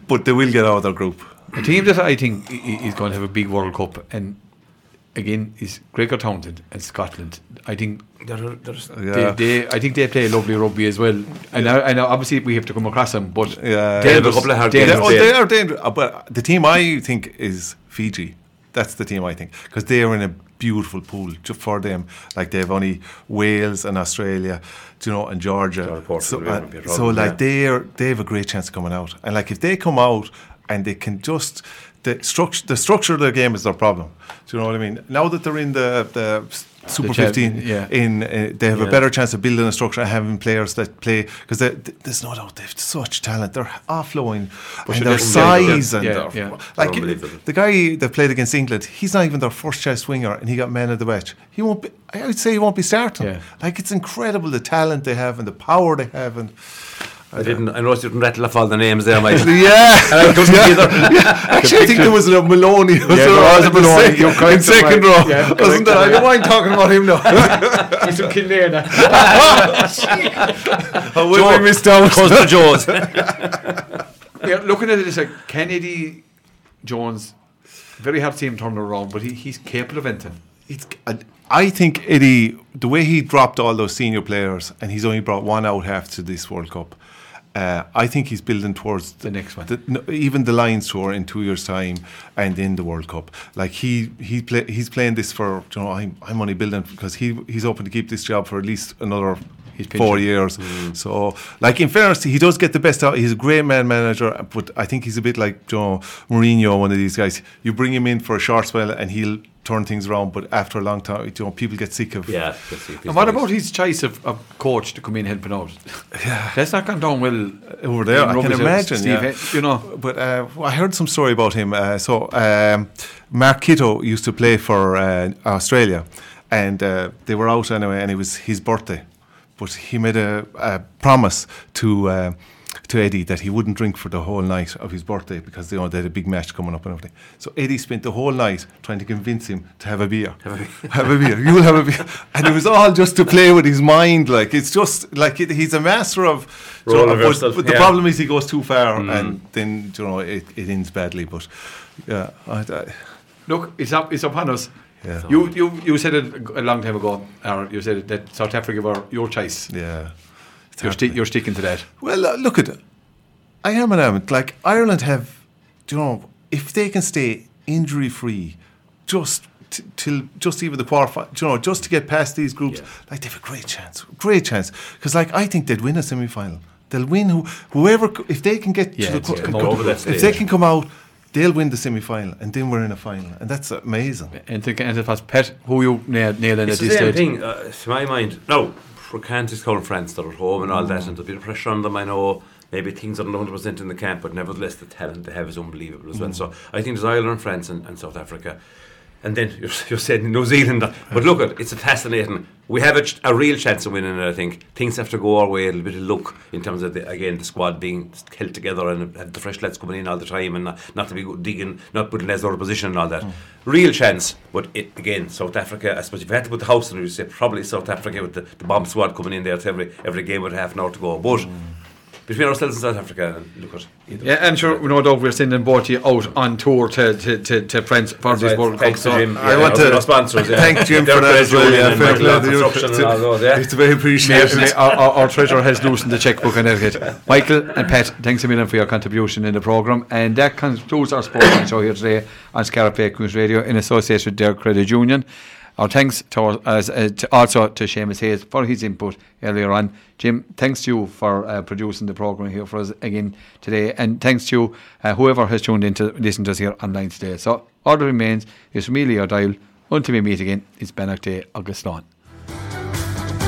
But they will get out of their group. A team that I think i- i- is going to have a big World Cup, and again is Gregor Townsend and Scotland. I think They're, there's, Yeah. they, they, I think they play lovely rugby as well. And I, I know obviously we have to come across them, but Yeah. They have a couple of hard games. oh, they are dangerous. Uh, But the team I think is Fiji. That's the team I think because they are in a beautiful pool just for them. Like they've only Wales and Australia, you know, and Georgia. Georgia, Portugal, so, uh, so like yeah. they are, they have a great chance of coming out. And like if they come out and they can just the structure, the structure of their game is their problem. Do you know what I mean? Now that they're in the the Super cha- 15, yeah. in uh, they have a better chance of building a structure and having players that play because there's no doubt they've such talent. They're offloading and their size yeah, and yeah, their, yeah. like the guy that played against England. He's not even their first choice winger, and he got man of the match. He won't. Be, I would say he won't be starting. Yeah. Like it's incredible the talent they have and the power they have and. I didn't. I noticed you didn't rattle off all the names there, Mike. Yeah, I couldn't yeah. either. Yeah. Actually, I think there was a Maloney. Was Yeah, there was a Maloney. second- You're correct, in second right. row, Yeah, wasn't correct, there? I don't mind talking about him now. He's from Kildare now. I will be missed out. Cousin Joe's. yeah, looking at it, it's like Kennedy Jones. Very hard to see him turn around, but he, he's capable of anything. It's, I- I think Eddie, the way he dropped all those senior players, and he's only brought one out half to this World Cup. Uh, I think he's building towards The next one. the- no, even the Lions tour in two years' time, and in the World Cup. Like he he play, he's playing this for you know I'm I'm only building because he he's hoping to keep this job for at least another. He's four pinching. years, so like in fairness, he does get the best out. He's a great man manager, but I think he's a bit like Joe Mourinho, one of these guys. You bring him in for a short spell, and he'll turn things around. But after a long time, you know, people get sick of. yeah. let's see if he's And what about his choice of, of coach to come in helping out? Yeah. That's not gone down well over there. I can rugby, imagine. Steve, yeah. eh, you know. But uh, I heard some story about him. Uh, so um, Mark Kitto used to play for uh, Australia, and uh, they were out anyway, and it was his birthday. But he made a, a promise to. Uh, to Eddie that he wouldn't drink for the whole night of his birthday because you know they had a big match coming up and everything. So Eddie spent the whole night trying to convince him to have a beer. Have a beer. You will have a beer. And it was all just to play with his mind. Like it's just like it, he's a master of. Role you know, but, reversal, but the yeah. problem is he goes too far and then you know it, it ends badly. But yeah, I, I, Look, it's up, it's upon us. Yeah. You, you, you said it a long time ago, or you said it, that South Africa were your choice. yeah. You're, sti- you're sticking to that. Well, uh, look at it. I am an element. Like Ireland have, you know, if they can stay injury free, just t- till just even the quarter, you know, just to get past these groups, Yeah. like they've a great chance, great chance. Because like I think they'd win a semi final. They'll win who, whoever if they can get Yeah, to the it's qu- come over that if they can come out. They'll win the semi final, and then we're in a final, and that's amazing. And to and if that's Pet, who you nail, nailing It's at the this same stage? thing, uh, to my mind. No, for Cantis calling France, they're at home and all that, and there'll be pressure on them. I know maybe things aren't 100% in the camp, but nevertheless, the talent they have is unbelievable as well. So I think there's Ireland, France, and, and South Africa. And then you're, you're saying New Zealand. But look, at it's a fascinating. We have a, a real chance of winning it, I think. Things have to go our way, a little bit of luck in terms of, the, again, the squad being held together and have the fresh lads coming in all the time and not, not to be digging, not putting lads out of position and all that. Mm. Real chance, but it, again, South Africa, I suppose if you had to put the house in, you'd say probably South Africa with the, the bomb squad coming in there to every, every game with half an hour to go. But mm. Between ourselves and South Africa, and look at Yeah, and sure, no doubt we're sending you out on tour to to, to, to France for this World Cup. So, Jim. I Yeah, want to sponsors. Yeah. thank Jim for that as well. Yeah, and fair Michael play. on construction and all those, yeah. It's very appreciated. May- our, our, our treasurer has loosened the checkbook and everything. Michael and Pat, thanks a million for your contribution in the programme. And that concludes our sports show here today on Scarab News Radio in association with Derg Credit Union. Our thanks to, uh, to also to Seamus Hayes for his input earlier on. Jim, thanks to you for uh, producing the programme here for us again today. And thanks to uh, whoever has tuned in to listen to us here online today. So all that remains is Leo Dial. Until we meet again, it's Benach Day, August Lawn.